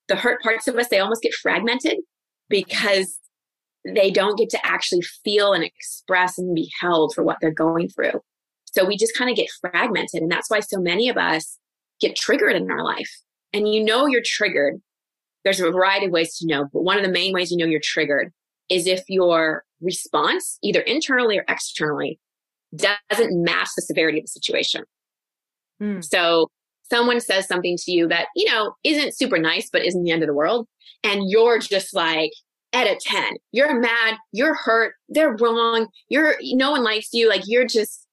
the hurt parts of us, they almost get fragmented because they don't get to actually feel and express and be held for what they're going through. So we just kind of get fragmented. And that's why so many of us get triggered in our life and you know you're triggered, there's a variety of ways to know, but one of the main ways you know you're triggered is if your response, either internally or externally, doesn't match the severity of the situation. Mm. So someone says something to you that, you know, isn't super nice, but isn't the end of the world. And you're just like at a 10. You're mad, you're hurt, they're wrong, you're no one likes you, like you're just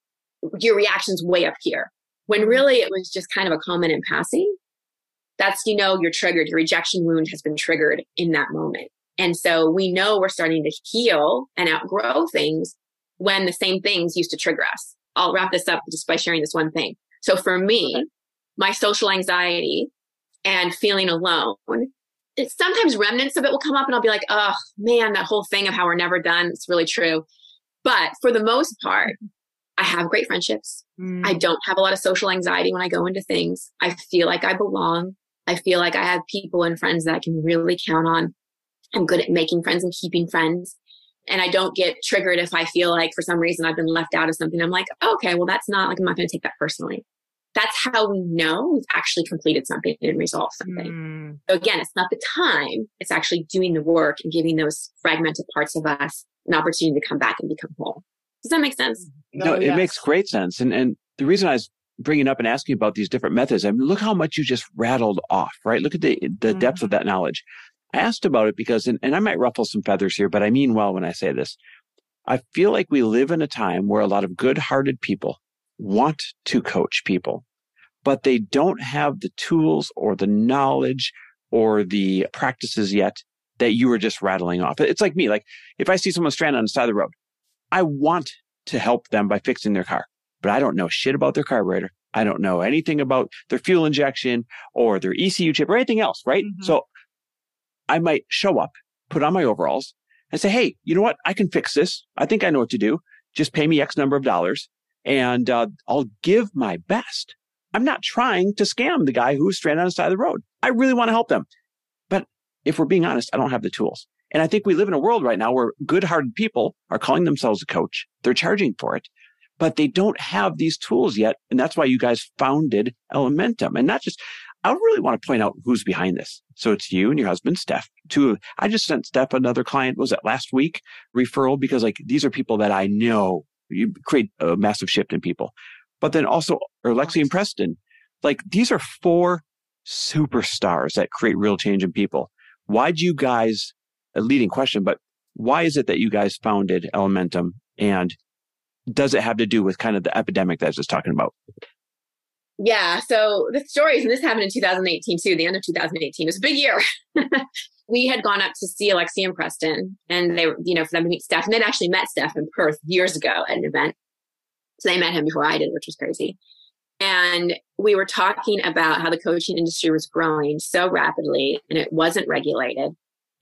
your reaction's way up here. When hmm. really it was just kind of a comment in passing that's, you know, you're triggered. Your rejection wound has been triggered in that moment. And so we know we're starting to heal and outgrow things when the same things used to trigger us. I'll wrap this up just by sharing this one thing. So for me, my social anxiety and feeling alone, sometimes remnants of it will come up and I'll be like, oh man, that whole thing of how we're never done. It's really true. But for the most part, I have great friendships. Mm. I don't have a lot of social anxiety when I go into things. I feel like I belong. I feel like I have people and friends that I can really count on. I'm good at making friends and keeping friends. and I don't get triggered if I feel like for some reason I've been left out of something. I'm like, okay, well, that's not like, I'm not going to take that personally. That's how we know we've actually completed something and resolved something. Mm. So again, it's not the time. It's actually doing the work and giving those fragmented parts of us an opportunity to come back and become whole. Does that make sense? No, it makes great sense. And, and the reason I was bringing up and asking about these different methods, I mean, look how much you just rattled off, right? Look at the, the mm-hmm. depth of that knowledge. I asked about it because, and, and I might ruffle some feathers here, but I mean well when I say this. I feel like we live in a time where a lot of good hearted people want to coach people, but they don't have the tools or the knowledge or the practices yet that you were just rattling off. It's like me. Like if I see someone stranded on the side of the road, I want to help them by fixing their car, but I don't know shit about their carburetor. I don't know anything about their fuel injection or their ECU chip or anything else, right? Mm-hmm. So I might show up, put on my overalls and say, Hey, you know what? I can fix this. I think I know what to do. Just pay me X number of dollars and uh, I'll give my best. I'm not trying to scam the guy who's stranded on the side of the road. I really want to help them. But if we're being honest, I don't have the tools. And I think we live in a world right now where good hearted people are calling themselves a coach. They're charging for it, but they don't have these tools yet. And that's why you guys founded Elementum and not just, I really want to point out who's behind this. So it's you and your husband, Steph. Two, I just sent Steph another client. Was it last week referral? Because like these are people that I know you create a massive shift in people. But then also, or Lexi and Preston, like these are four superstars that create real change in people. Why do you guys, a leading question, but why is it that you guys founded Elementum and does it have to do with kind of the epidemic that I was just talking about? Yeah. So the stories, and this happened in 2018 too, the end of 2018. It was a big year. we had gone up to see Alexi and Preston, and they were, you know, for them to meet Steph. And they'd actually met Steph in Perth years ago at an event. So they met him before I did, which was crazy. And we were talking about how the coaching industry was growing so rapidly and it wasn't regulated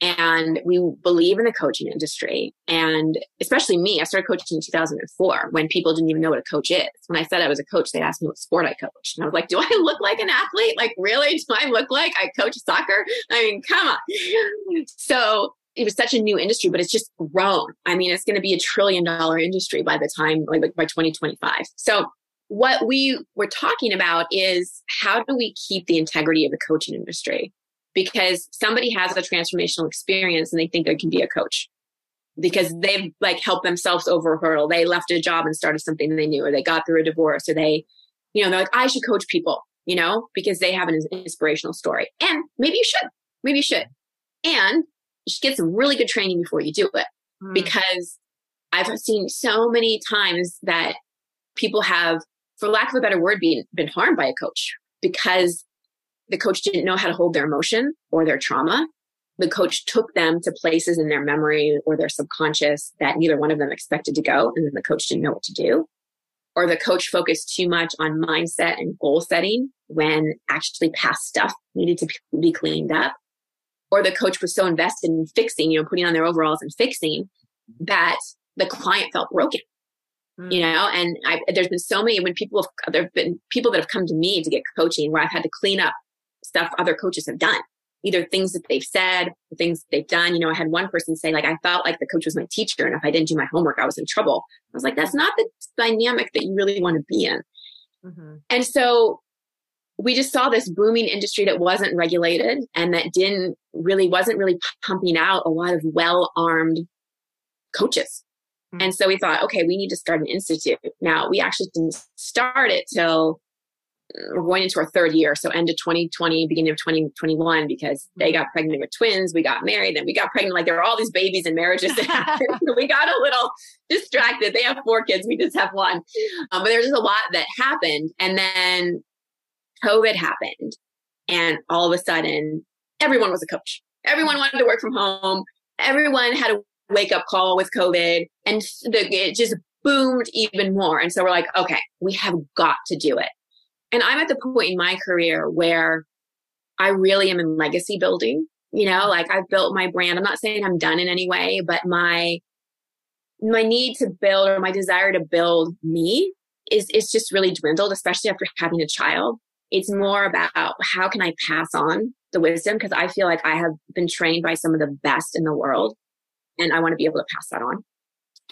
and we believe in the coaching industry. And especially me, I started coaching in 2004 when people didn't even know what a coach is. When I said I was a coach, they asked me what sport I coached. And I was like, do I look like an athlete? Like, really? Do I look like I coach soccer? I mean, come on. So it was such a new industry, but it's just grown. I mean, it's going to be a trillion dollar industry by the time, like by 2025. So what we were talking about is how do we keep the integrity of the coaching industry? Because somebody has a transformational experience and they think they can be a coach because they've like helped themselves over a hurdle. They left a job and started something they knew, or they got through a divorce, or they, you know, they're like, I should coach people, you know, because they have an inspirational story. And maybe you should, maybe you should. And you should get some really good training before you do it mm. because I've seen so many times that people have, for lack of a better word, been, been harmed by a coach because the coach didn't know how to hold their emotion or their trauma. The coach took them to places in their memory or their subconscious that neither one of them expected to go. And then the coach didn't know what to do. Or the coach focused too much on mindset and goal setting when actually past stuff needed to be cleaned up. Or the coach was so invested in fixing, you know, putting on their overalls and fixing that the client felt broken you mm. know and I, there's been so many when people have there have been people that have come to me to get coaching where i've had to clean up stuff other coaches have done. Either things that they've said things they've done. You know i had one person say like i felt like the coach was my teacher and if i didn't do my homework i was in trouble. I was like that's not the dynamic that you really want to be in. Mm-hmm. and so we just saw this booming industry that wasn't regulated and that didn't really wasn't really pumping out a lot of well-armed coaches. Mm-hmm. and so we thought okay we need to start an institute. Now we actually didn't start it till we're going into our third year. So end of 2020, beginning of 2021, because they got pregnant with twins. We got married and we got pregnant. Like there were all these babies and marriages. That happened. We got a little distracted. They have four kids. We just have one. Um, but there's just a lot that happened. And then COVID happened. And all of a sudden, everyone was a coach. Everyone wanted to work from home. Everyone had a wake up call with COVID. And the, it just boomed even more. And so we're like, okay, we have got to do it. And I'm at the point in my career where I really am in legacy building. You know, like I've built my brand. I'm not saying I'm done in any way, but my my need to build or my desire to build me is is just really dwindled, especially after having a child. It's more about how can I pass on the wisdom because I feel like I have been trained by some of the best in the world. And I want to be able to pass that on.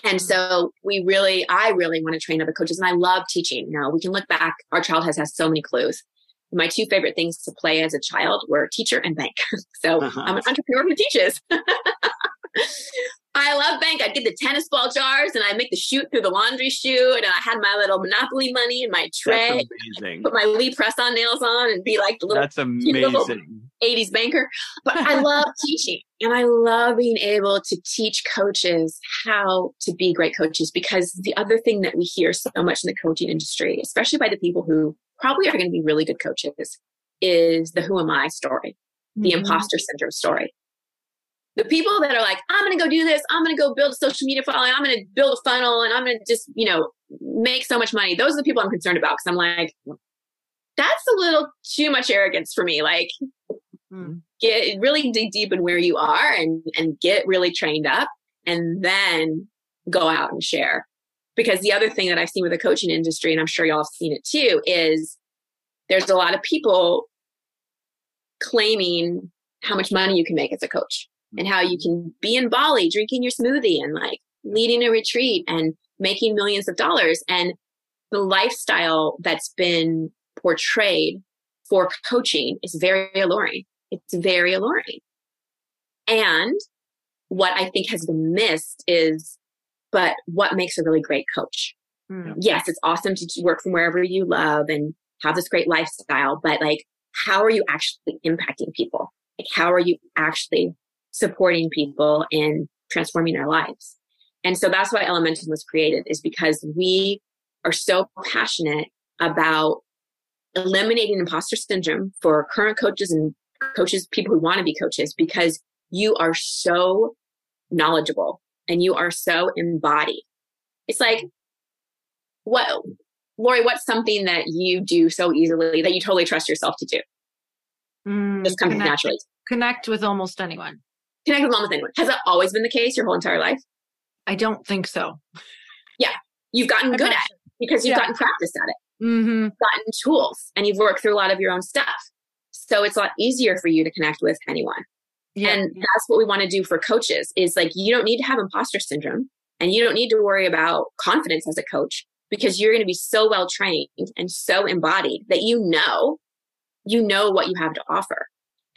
And so we really, I really want to train other coaches and I love teaching. You know, we can look back. Our child has has so many clues. My two favorite things to play as a child were teacher and bank. so uh-huh. I'm an entrepreneur who teaches. I love bank. I'd get the tennis ball jars and I'd make the shoot through the laundry chute. And I had my little Monopoly money in my tray. Put my Lee press on nails on and be like the little, That's amazing. Little 80s banker. But I love teaching and I love being able to teach coaches how to be great coaches because the other thing that we hear so much in the coaching industry, especially by the people who probably are going to be really good coaches, is the who am I story, the mm-hmm. imposter syndrome story the people that are like, I'm going to go do this. I'm going to go build a social media following. I'm going to build a funnel and I'm going to just, you know, make so much money. Those are the people I'm concerned about because I'm like, that's a little too much arrogance for me. Like, hmm. get really dig deep in where you are and, and get really trained up and then go out and share. Because the other thing that I've seen with the coaching industry, and I'm sure y'all have seen it too, is there's a lot of people claiming how much money you can make as a coach and how you can be in Bali drinking your smoothie and like leading a retreat and making millions of dollars. And the lifestyle that's been portrayed for coaching is very alluring. It's very alluring. And what I think has been missed is, but what makes a really great coach? Mm. Yes, it's awesome to work from wherever you love and have this great lifestyle, but like, how are you actually impacting people? Like, how are you actually supporting people in transforming their lives. And so that's why Elementum was created is because we are so passionate about eliminating imposter syndrome for current coaches and coaches, people who want to be coaches, because you are so knowledgeable and you are so embodied. It's like, what, Lori, what's something that you do so easily that you totally trust yourself to do? Mm, Just comes naturally. Connect with almost anyone connect with mom with anyone. Has that always been the case your whole entire life? I don't think so. Yeah. You've gotten good at it because you've yeah. gotten practice at it. Mm-hmm. Gotten tools and you've worked through a lot of your own stuff. So it's a lot easier for you to connect with anyone. Yeah. And that's what we want to do for coaches is like, you don't need to have imposter syndrome and you don't need to worry about confidence as a coach because you're going to be so well trained and so embodied that you know, you know what you have to offer.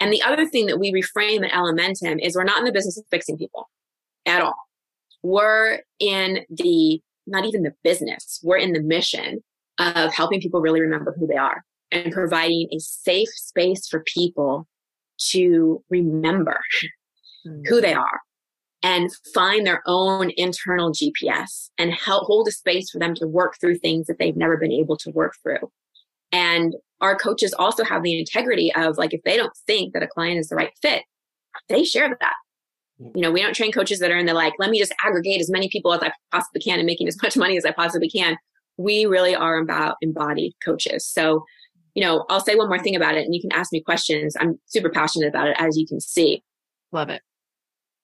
And the other thing that we reframe at Elementum is we're not in the business of fixing people at all. We're in the, not even the business, we're in the mission of helping people really remember who they are and providing a safe space for people to remember mm-hmm. who they are and find their own internal GPS and help hold a space for them to work through things that they've never been able to work through. And our coaches also have the integrity of like, if they don't think that a client is the right fit, they share that. You know, we don't train coaches that are in the like, let me just aggregate as many people as I possibly can and making as much money as I possibly can. We really are about embodied coaches. So, you know, I'll say one more thing about it and you can ask me questions. I'm super passionate about it, as you can see. Love it.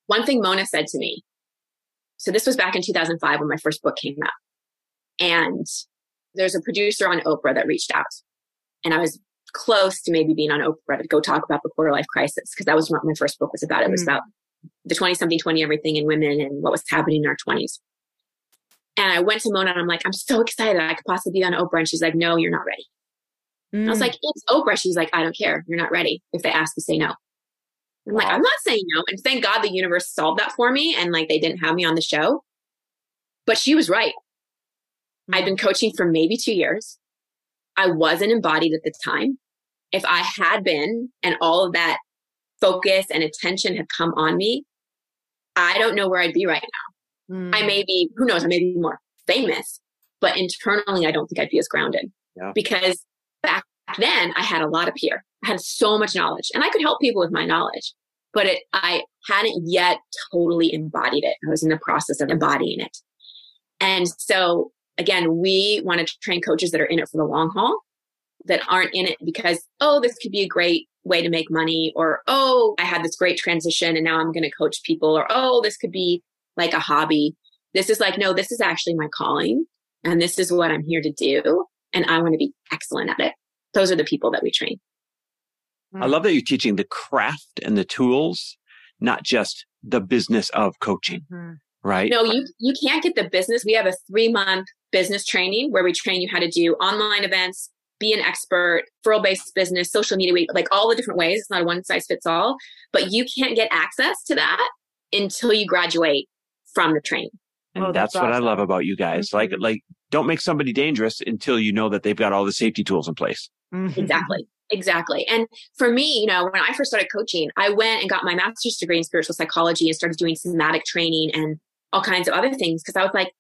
One thing Mona said to me. So this was back in 2005 when my first book came out. And there's a producer on Oprah that reached out. And I was close to maybe being on Oprah to go talk about the quarter life crisis because that was what my first book was about. It was mm. about the 20 something, 20 everything in women and what was happening in our 20s. And I went to Mona and I'm like, I'm so excited. I could possibly be on Oprah. And she's like, no, you're not ready. Mm. I was mm. like, it's Oprah. She's like, I don't care. You're not ready. If they ask you, say no. I'm wow. like, I'm not saying no. And thank God the universe solved that for me. And like, they didn't have me on the show. But she was right. I'd been coaching for maybe two years. I wasn't embodied at the time. If I had been and all of that focus and attention had come on me, I don't know where I'd be right now. Mm. I may be, who knows, I may be more famous, but internally, I don't think I'd be as grounded yeah. because back then I had a lot of peer. I had so much knowledge and I could help people with my knowledge, but it, I hadn't yet totally embodied it. I was in the process of embodying it. And so again, we want to train coaches that are in it for the long haul, that aren't in it because, oh, this could be a great way to make money, or oh, I had this great transition and now I'm going to coach people, or oh, this could be like a hobby. This is like, no, this is actually my calling and this is what I'm here to do. And I want to be excellent at it. Those are the people that we train. I love that you're teaching the craft and the tools not just the business of coaching. Mm-hmm. Right. No, you, you can't get the business. We have a three month business training where we train you how to do online events, be an expert, referral based business, social media, like all the different ways. It's not a one size fits all, but you can't get access to that until you graduate from the training. And oh, that's, that's awesome. what I love about you guys. Mm-hmm. Like, like don't make somebody dangerous until you know that they've got all the safety tools in place. Mm-hmm. Exactly. Exactly. And for me, you know, when I first started coaching, I went and got my master's degree in spiritual psychology and started doing somatic training and all kinds of other things because I was like,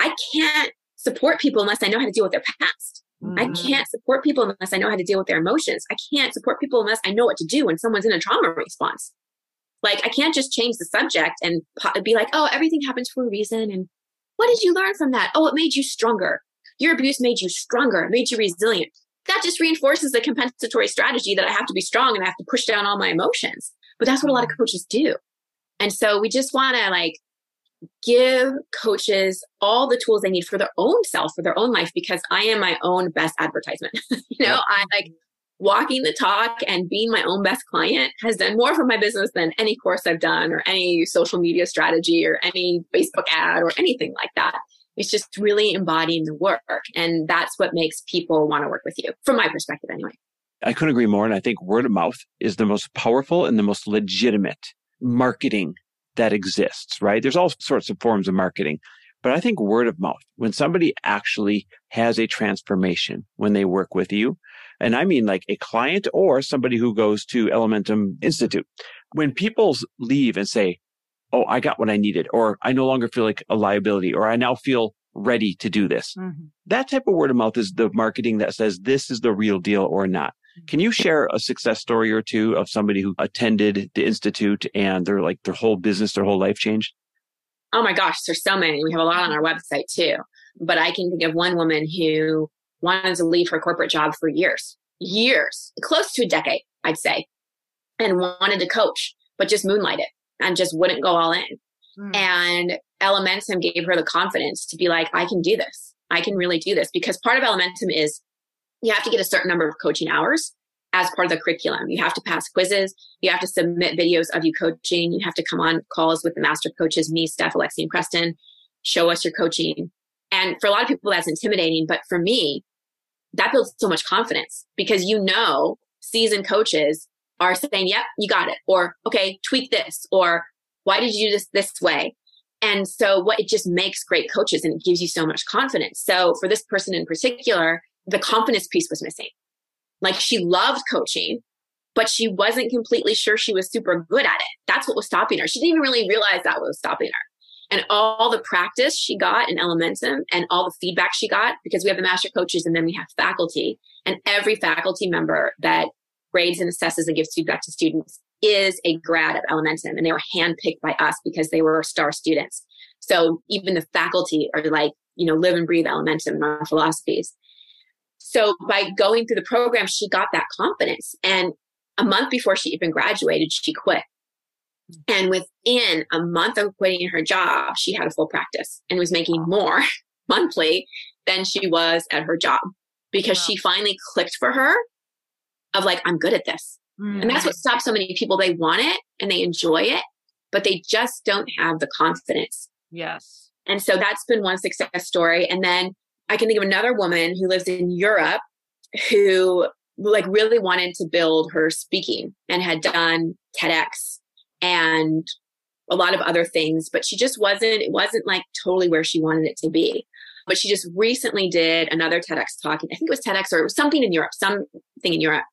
I can't support people unless I know how to deal with their past. Mm-hmm. I can't support people unless I know how to deal with their emotions. I can't support people unless I know what to do when someone's in a trauma response. Like, I can't just change the subject and be like, oh, everything happens for a reason. And what did you learn from that? Oh, it made you stronger. Your abuse made you stronger, it made you resilient. That just reinforces the compensatory strategy that I have to be strong and I have to push down all my emotions. But that's what a lot of coaches do. And so we just want to like give coaches all the tools they need for their own self, for their own life, because I am my own best advertisement. you know, I like walking the talk and being my own best client has done more for my business than any course I've done or any social media strategy or any Facebook ad or anything like that. It's just really embodying the work. And that's what makes people want to work with you, from my perspective, anyway. I couldn't agree more. And I think word of mouth is the most powerful and the most legitimate marketing that exists, right? There's all sorts of forms of marketing, but I think word of mouth, when somebody actually has a transformation when they work with you, and I mean like a client or somebody who goes to Elementum Institute, when people leave and say, Oh, I got what I needed, or I no longer feel like a liability, or I now feel ready to do this. Mm-hmm. That type of word of mouth is the marketing that says this is the real deal or not. Can you share a success story or two of somebody who attended the institute and their like their whole business, their whole life changed? Oh my gosh, there's so many. We have a lot on our website too. But I can think of one woman who wanted to leave her corporate job for years, years, close to a decade, I'd say, and wanted to coach, but just moonlighted and just wouldn't go all in. Mm. And Elementum gave her the confidence to be like, I can do this. I can really do this because part of Elementum is you have to get a certain number of coaching hours as part of the curriculum. You have to pass quizzes. You have to submit videos of you coaching. You have to come on calls with the master coaches, me, Steph, Alexi, and Preston, show us your coaching. And for a lot of people, that's intimidating. But for me, that builds so much confidence because you know, seasoned coaches are saying, yep, you got it. Or, okay, tweak this. Or why did you do this this way? And so what it just makes great coaches and it gives you so much confidence. So for this person in particular, the confidence piece was missing. Like she loved coaching, but she wasn't completely sure she was super good at it. That's what was stopping her. She didn't even really realize that was stopping her. And all the practice she got in Elementum and all the feedback she got, because we have the master coaches and then we have faculty, and every faculty member that grades and assesses and gives feedback to students is a grad of Elementum and they were handpicked by us because they were star students. So even the faculty are like, you know, live and breathe Elementum and our philosophies. So by going through the program, she got that confidence. And a month before she even graduated, she quit. And within a month of quitting her job, she had a full practice and was making more monthly than she was at her job because wow. she finally clicked for her of like, I'm good at this. Mm. And that's what stops so many people. They want it and they enjoy it, but they just don't have the confidence. Yes. And so that's been one success story. And then I can think of another woman who lives in Europe who like really wanted to build her speaking and had done TEDx and a lot of other things, but she just wasn't, it wasn't like totally where she wanted it to be. But she just recently did another TEDx talk. I think it was TEDx or it was something in Europe, something in Europe.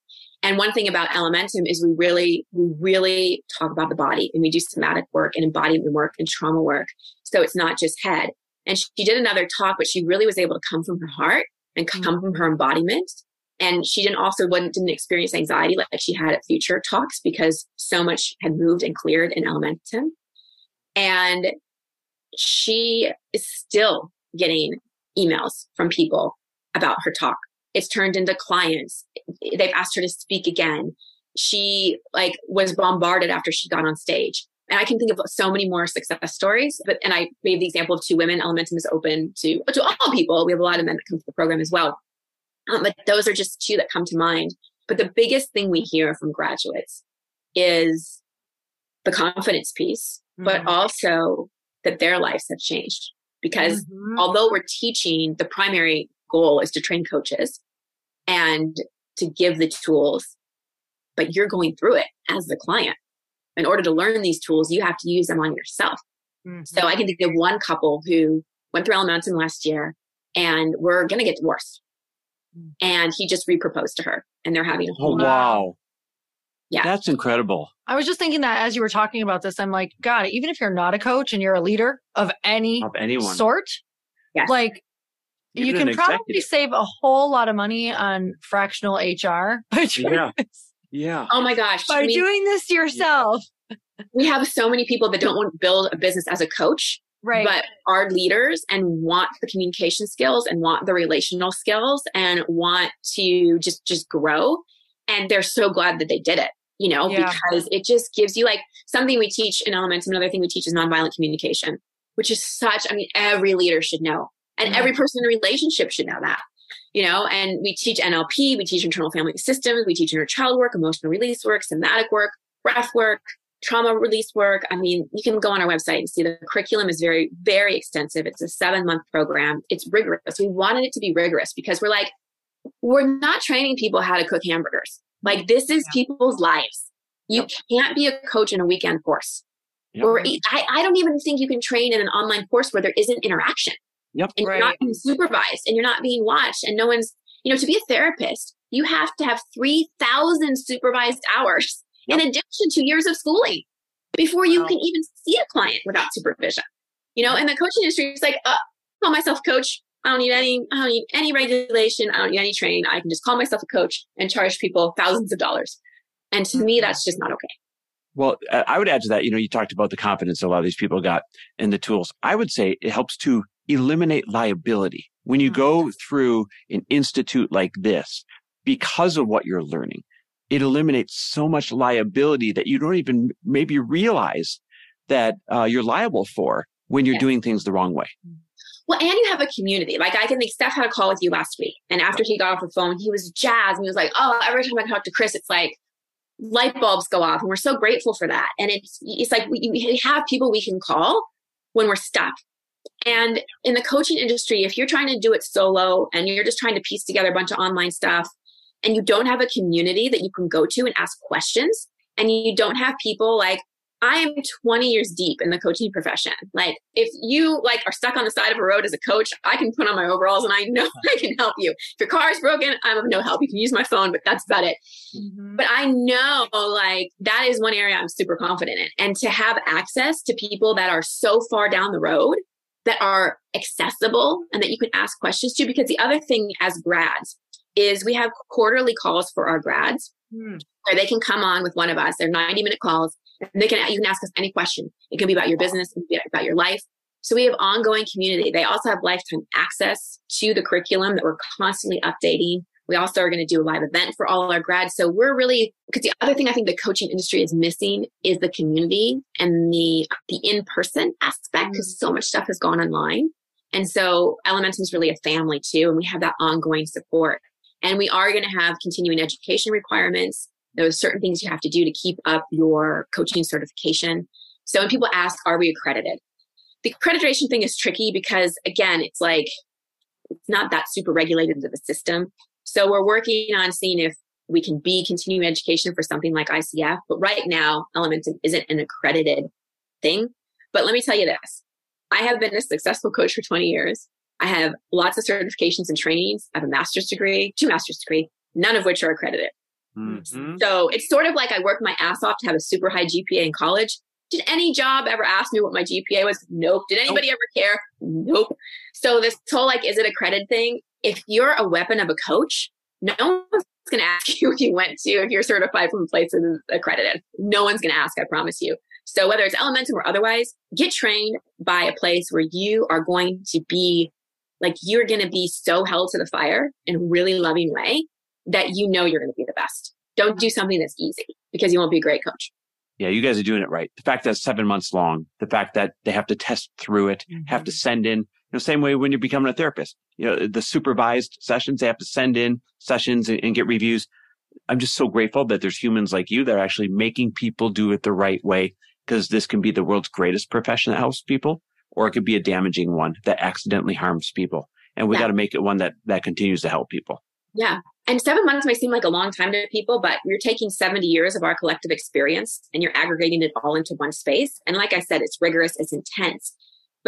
And one thing about Elementum is we really, we really talk about the body and we do somatic work and embodiment work and trauma work. So it's not just head. And she did another talk, but she really was able to come from her heart and come mm-hmm. from her embodiment. And she didn't also didn't experience anxiety like she had at future talks because so much had moved and cleared in Elementum. And she is still getting emails from people about her talk. It's turned into clients. They've asked her to speak again. She like was bombarded after she got on stage. And I can think of so many more success stories. But and I gave the example of two women. Elementum is open to to all people. We have a lot of men that come to the program as well. Um, but those are just two that come to mind. But the biggest thing we hear from graduates is the confidence piece, mm-hmm. but also that their lives have changed. Because mm-hmm. although we're teaching, the primary goal is to train coaches and to give the tools, but you're going through it as the client. In order to learn these tools, you have to use them on yourself. Mm-hmm. So I can think of one couple who went through Elementum last year and we're going to get divorced. Mm. And he just reproposed to her and they're having a whole. Oh, wow. Yeah. That's incredible. I was just thinking that as you were talking about this, I'm like, God, even if you're not a coach and you're a leader of any of anyone sort, yes. like even you can probably save a whole lot of money on fractional HR. yeah. Yeah. Oh my gosh. By I mean, doing this yourself. We have so many people that don't want to build a business as a coach. Right. But are leaders and want the communication skills and want the relational skills and want to just just grow. And they're so glad that they did it you know, yeah. because it just gives you like something we teach in Elementum. Another thing we teach is nonviolent communication, which is such, I mean, every leader should know. And mm-hmm. every person in a relationship should know that, you know, and we teach NLP, we teach internal family systems, we teach inner child work, emotional release work, somatic work, breath work, trauma release work. I mean, you can go on our website and see the curriculum is very, very extensive. It's a seven month program. It's rigorous. We wanted it to be rigorous because we're like, we're not training people how to cook hamburgers. Like this is people's lives. You can't be a coach in a weekend course. Yep. Or I, I don't even think you can train in an online course where there isn't interaction. Yep. And right. you're not being supervised and you're not being watched and no one's, you know, to be a therapist, you have to have 3,000 supervised hours yep. in addition to years of schooling before you wow. can even see a client without supervision. You know, in the coaching industry it's like, uh, call myself coach. I don't need any, I don't need any regulation. I don't need any training. I can just call myself a coach and charge people thousands of dollars. And to me, that's just not okay. Well, I would add to that, you know, you talked about the confidence a lot of these people got in the tools. I would say it helps to eliminate liability. When you go mm-hmm. through an institute like this, because of what you're learning, it eliminates so much liability that you don't even maybe realize that uh, you're liable for when you're yeah. doing things the wrong way. Mm-hmm. Well, and you have a community. Like I can think Steph had a call with you last week. And after he got off the phone, he was jazzed and he was like, Oh, every time I talk to Chris, it's like light bulbs go off. And we're so grateful for that. And it's it's like we, we have people we can call when we're stuck. And in the coaching industry, if you're trying to do it solo and you're just trying to piece together a bunch of online stuff and you don't have a community that you can go to and ask questions, and you don't have people like I am 20 years deep in the coaching profession. Like if you like are stuck on the side of a road as a coach, I can put on my overalls and I know I can help you. If your car is broken, I'm of no help. You can use my phone, but that's about it. Mm-hmm. But I know like that is one area I'm super confident in. And to have access to people that are so far down the road that are accessible and that you can ask questions to because the other thing as grads is we have quarterly calls for our grads mm. where they can come on with one of us. They're 90 minute calls and they can, you can ask us any question. It can be about your business, it can be about your life. So we have ongoing community. They also have lifetime access to the curriculum that we're constantly updating. We also are going to do a live event for all our grads. So we're really, because the other thing I think the coaching industry is missing is the community and the, the in-person aspect because so much stuff has gone online. And so Elementum is really a family too. And we have that ongoing support. And we are going to have continuing education requirements. There's certain things you have to do to keep up your coaching certification. So when people ask, are we accredited? The accreditation thing is tricky because again, it's like, it's not that super regulated into the system. So we're working on seeing if we can be continuing education for something like ICF. But right now, Elementum isn't an accredited thing. But let me tell you this. I have been a successful coach for 20 years. I have lots of certifications and trainings. I have a master's degree, two master's degree, none of which are accredited. Mm-hmm. So it's sort of like I worked my ass off to have a super high GPA in college. Did any job ever ask me what my GPA was? Nope. Did anybody nope. ever care? Nope. So this whole like, is it accredited thing? If you're a weapon of a coach, no one's going to ask you if you went to, if you're certified from a place that is accredited. No one's going to ask, I promise you. So whether it's Elementum or otherwise, get trained by a place where you are going to be like, you're going to be so held to the fire in a really loving way that you know you're going to be the best. Don't do something that's easy because you won't be a great coach. Yeah, you guys are doing it right. The fact that it's seven months long, the fact that they have to test through it, mm-hmm. have to send in, you know, same way when you're becoming a therapist, you know, the supervised sessions, they have to send in sessions and, and get reviews. I'm just so grateful that there's humans like you that are actually making people do it the right way because this can be the world's greatest profession that helps people, or it could be a damaging one that accidentally harms people. And we yeah. got to make it one that that continues to help people. Yeah. And seven months may seem like a long time to people, but you're taking 70 years of our collective experience and you're aggregating it all into one space. And like I said, it's rigorous, it's intense,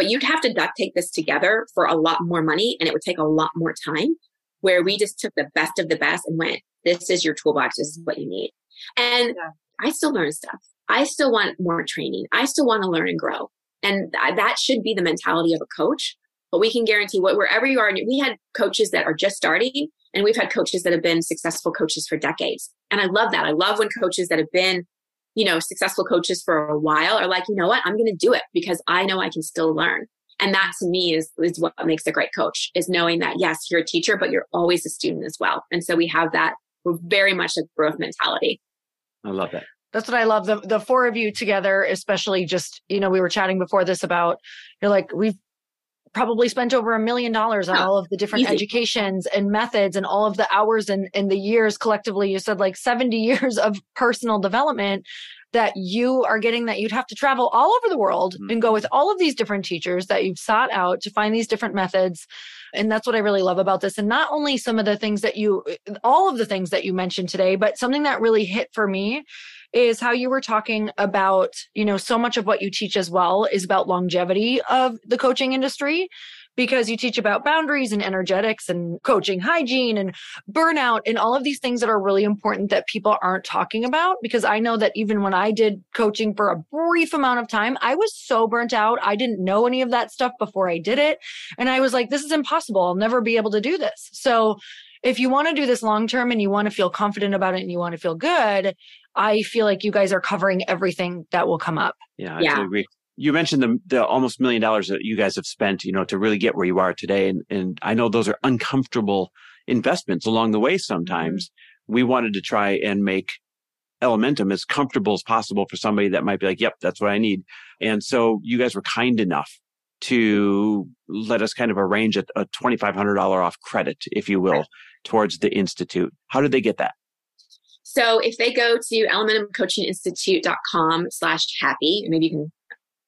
but you'd have to duct tape this together for a lot more money and it would take a lot more time. Where we just took the best of the best and went, this is your toolbox, this is what you need. And yeah. I still learn stuff. I still want more training. I still want to learn and grow. And th- that should be the mentality of a coach. But we can guarantee what wherever you are, we had coaches that are just starting and we've had coaches that have been successful coaches for decades. And I love that. I love when coaches that have been, you know, successful coaches for a while are like, you know what, I'm going to do it because I know I can still learn. And that to me is, is what makes a great coach is knowing that, yes, you're a teacher, but you're always a student as well. And so we have that. We're very much a growth mentality. I love that. That's what I love. The the four of you together, especially just, you know, we were chatting before this about you're like, we've probably spent over a million dollars on all of the different Easy. educations and methods and all of the hours and, and the years collectively. You said like 70 years of personal development that you are getting that you'd have to travel all over the world mm-hmm. and go with all of these different teachers that you've sought out to find these different methods. And that's what I really love about this. And not only some of the things that you, all of the things that you mentioned today, but something that really hit for me is how you were talking about, you know, so much of what you teach as well is about longevity of the coaching industry because you teach about boundaries and energetics and coaching hygiene and burnout and all of these things that are really important that people aren't talking about. Because I know that even when I did coaching for a brief amount of time, I was so burnt out. I didn't know any of that stuff before I did it. And I was like, this is impossible. I'll never be able to do this. So if you want to do this long term and you want to feel confident about it and you want to feel good, I feel like you guys are covering everything that will come up. Yeah, I yeah. agree. You mentioned the, the almost million dollars that you guys have spent, you know, to really get where you are today. And, and I know those are uncomfortable investments along the way sometimes. Mm-hmm. We wanted to try and make Elementum as comfortable as possible for somebody that might be like, yep, that's what I need. And so you guys were kind enough to let us kind of arrange a, a $2,500 off credit, if you will, towards the Institute. How did they get that? So if they go to elementumcoachinginstitute.com slash happy, maybe you can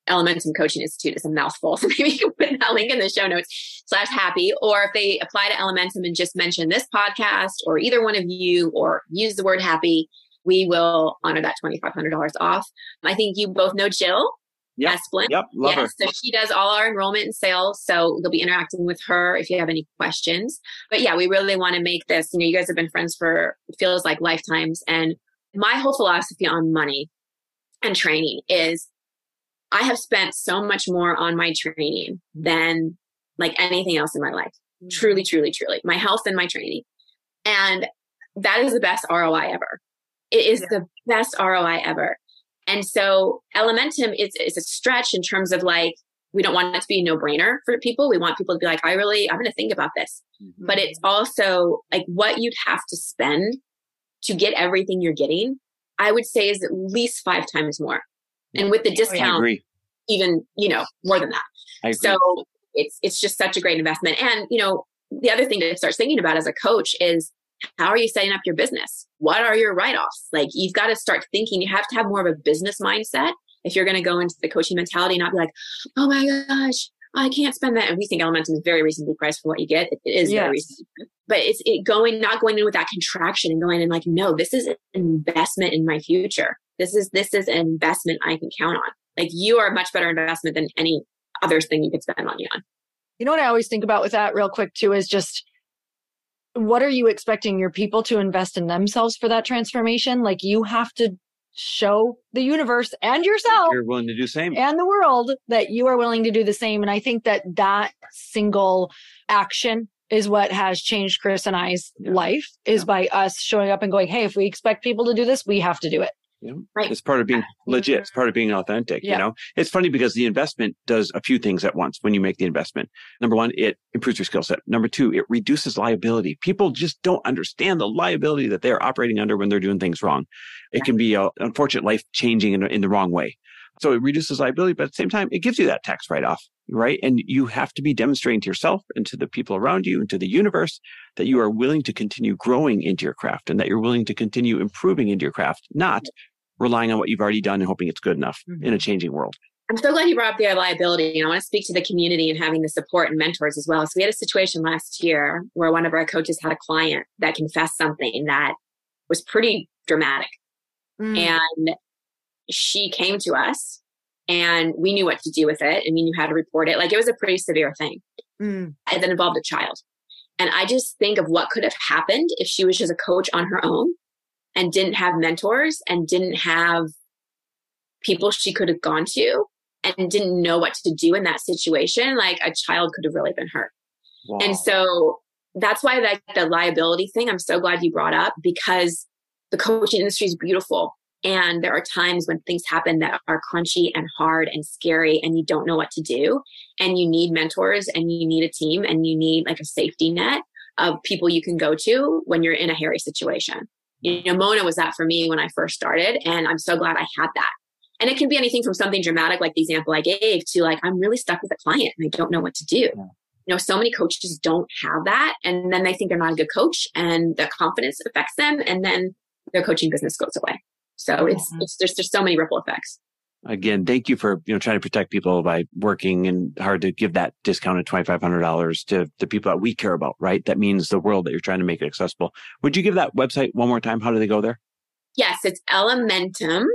Elementum Coaching Institute is a mouthful. So maybe you can put that link in the show notes slash happy. Or if they apply to Elementum and just mention this podcast or either one of you or use the word happy, we will honor that $2,500 off. I think you both know Jill. Yep. Esplin. Yep. Love yes. her. So she does all our enrollment and sales. So you'll be interacting with her if you have any questions. But yeah, we really want to make this, you know, you guys have been friends for feels like lifetimes. And my whole philosophy on money and training is I have spent so much more on my training than like anything else in my life. Mm-hmm. Truly, truly, truly. My health and my training. And that is the best ROI ever. It is yeah. the best ROI ever. And so Elementum is, is a stretch in terms of like, we don't want it to be a no brainer for people. We want people to be like, I really, I'm going to think about this. Mm-hmm. But it's also like what you'd have to spend to get everything you're getting, I would say is at least five times more. And with the discount, even, you know, more than that. So it's, it's just such a great investment. And, you know, the other thing to start thinking about as a coach is how are you setting up your business? What are your write offs? Like you've got to start thinking, you have to have more of a business mindset if you're going to go into the coaching mentality, and not be like, oh my gosh, I can't spend that. And we think Elementum is very reasonably priced for what you get. It is yes. very reasonable. But it's it going, not going in with that contraction and going in like, no, this is an investment in my future. This is, this is an investment I can count on. Like you are a much better investment than any other thing you could spend money on. You know what I always think about with that real quick too is just what are you expecting your people to invest in themselves for that transformation? Like you have to show the universe and yourself you're willing to do the same and the world that you are willing to do the same and i think that that single action is what has changed chris and i's yeah. life is yeah. by us showing up and going hey if we expect people to do this we have to do it you know, right. It's part of being legit. It's part of being authentic. Yeah. You know, it's funny because the investment does a few things at once when you make the investment. Number one, it improves your skill set. Number two, it reduces liability. People just don't understand the liability that they're operating under when they're doing things wrong. It yeah. can be a unfortunate life changing in, in the wrong way. So it reduces liability, but at the same time, it gives you that tax write off, right? And you have to be demonstrating to yourself and to the people around you and to the universe that you are willing to continue growing into your craft and that you're willing to continue improving into your craft, not relying on what you've already done and hoping it's good enough mm-hmm. in a changing world. I'm so glad you brought up the liability. And I want to speak to the community and having the support and mentors as well. So we had a situation last year where one of our coaches had a client that confessed something that was pretty dramatic. Mm. And she came to us and we knew what to do with it and we knew how to report it. Like it was a pretty severe thing. Mm. And that involved a child. And I just think of what could have happened if she was just a coach on her own and didn't have mentors and didn't have people she could have gone to and didn't know what to do in that situation. Like a child could have really been hurt. Wow. And so that's why that the liability thing, I'm so glad you brought up because the coaching industry is beautiful. And there are times when things happen that are crunchy and hard and scary, and you don't know what to do. And you need mentors and you need a team and you need like a safety net of people you can go to when you're in a hairy situation. You know, Mona was that for me when I first started, and I'm so glad I had that. And it can be anything from something dramatic, like the example I gave, to like, I'm really stuck with a client and I don't know what to do. Yeah. You know, so many coaches don't have that. And then they think they're not a good coach and the confidence affects them. And then their coaching business goes away. So it's, mm-hmm. it's there's, there's so many ripple effects. Again, thank you for, you know, trying to protect people by working and hard to give that discounted $2,500 to the people that we care about, right? That means the world that you're trying to make it accessible. Would you give that website one more time? How do they go there? Yes, it's Elementum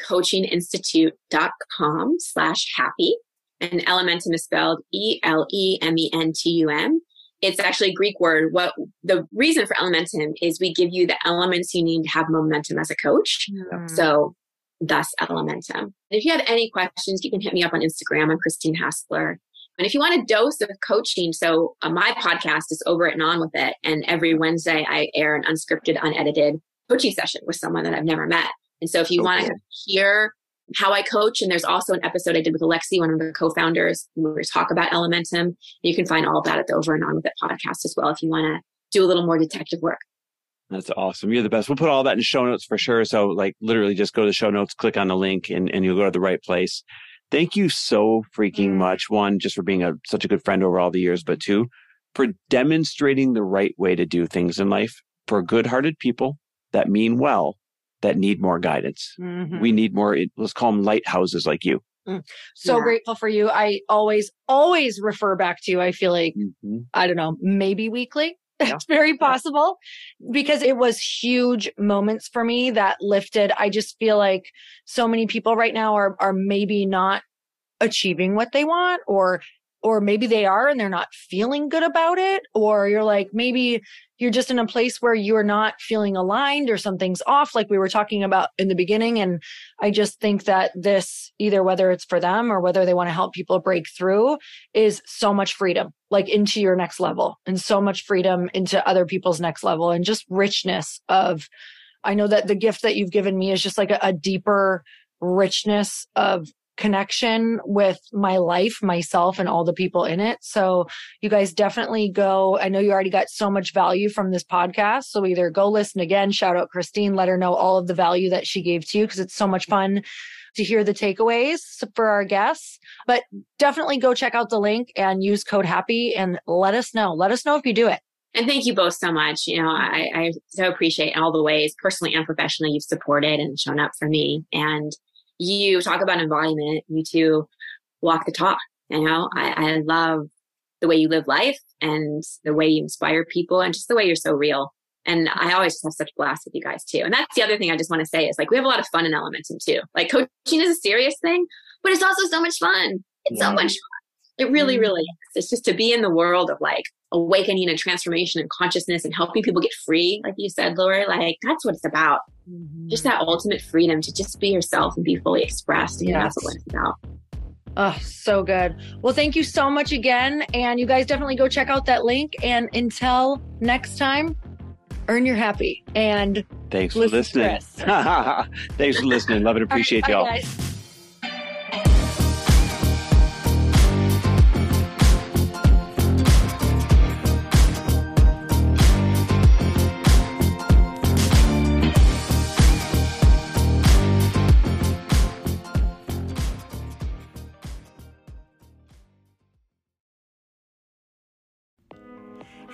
coachinginstitute.com slash happy. And Elementum is spelled E-L-E-M-E-N-T-U-M it's actually a Greek word. What the reason for Elementum is we give you the elements you need to have momentum as a coach. Mm. So thus at Elementum. If you have any questions, you can hit me up on Instagram. I'm Christine Hassler. And if you want a dose of coaching, so uh, my podcast is over it and on with it. And every Wednesday I air an unscripted, unedited coaching session with someone that I've never met. And so if you okay. want to hear how I coach. And there's also an episode I did with Alexi, one of the co-founders, where we talk about Elementum. You can find all of that at the Over and On with It podcast as well if you want to do a little more detective work. That's awesome. You're the best. We'll put all that in show notes for sure. So like literally just go to the show notes, click on the link and, and you'll go to the right place. Thank you so freaking mm. much. One, just for being a such a good friend over all the years, but two, for demonstrating the right way to do things in life for good hearted people that mean well that need more guidance. Mm-hmm. We need more, let's call them lighthouses like you. Mm. So yeah. grateful for you. I always, always refer back to you. I feel like, mm-hmm. I don't know, maybe weekly. Yeah. It's very possible because it was huge moments for me that lifted. I just feel like so many people right now are, are maybe not achieving what they want or or maybe they are and they're not feeling good about it or you're like maybe you're just in a place where you're not feeling aligned or something's off like we were talking about in the beginning and i just think that this either whether it's for them or whether they want to help people break through is so much freedom like into your next level and so much freedom into other people's next level and just richness of i know that the gift that you've given me is just like a, a deeper richness of connection with my life, myself, and all the people in it. So you guys definitely go. I know you already got so much value from this podcast. So either go listen again, shout out Christine, let her know all of the value that she gave to you because it's so much fun to hear the takeaways for our guests. But definitely go check out the link and use code happy and let us know. Let us know if you do it. And thank you both so much. You know, I, I so appreciate all the ways personally and professionally you've supported and shown up for me. And you talk about embodiment, you two walk the talk. You know, I, I love the way you live life and the way you inspire people and just the way you're so real. And I always just have such blast with you guys too. And that's the other thing I just want to say is like we have a lot of fun in Elementum too. Like coaching is a serious thing, but it's also so much fun. It's yeah. so much fun. It really, mm-hmm. really is. It's just to be in the world of like awakening and transformation and consciousness and helping people get free, like you said, Lori, like that's what it's about. Mm-hmm. Just that ultimate freedom to just be yourself and be fully expressed. And yes. that's what it's about. Oh, so good. Well, thank you so much again. And you guys definitely go check out that link. And until next time, earn your happy. And thanks for listening. thanks for listening. Love and appreciate right, y'all. Guys.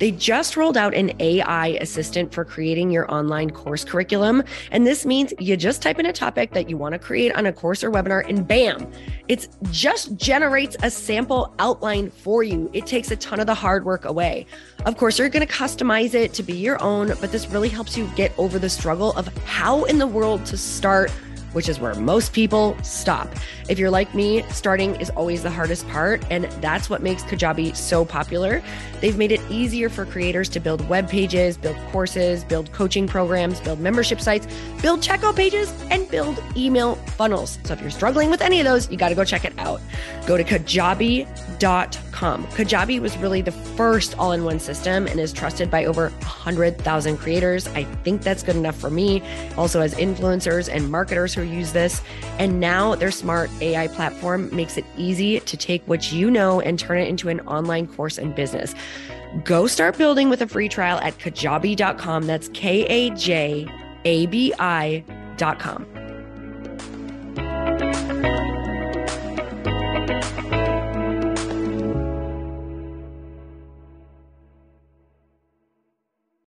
They just rolled out an AI assistant for creating your online course curriculum. And this means you just type in a topic that you want to create on a course or webinar, and bam, it just generates a sample outline for you. It takes a ton of the hard work away. Of course, you're going to customize it to be your own, but this really helps you get over the struggle of how in the world to start which is where most people stop. If you're like me, starting is always the hardest part, and that's what makes Kajabi so popular. They've made it easier for creators to build web pages, build courses, build coaching programs, build membership sites, build checkout pages, and build email funnels. So if you're struggling with any of those, you got to go check it out. Go to kajabi.com. Kajabi was really the first all in one system and is trusted by over 100,000 creators. I think that's good enough for me. Also, as influencers and marketers who use this. And now their smart AI platform makes it easy to take what you know and turn it into an online course and business. Go start building with a free trial at kajabi.com. That's K A J A B I.com.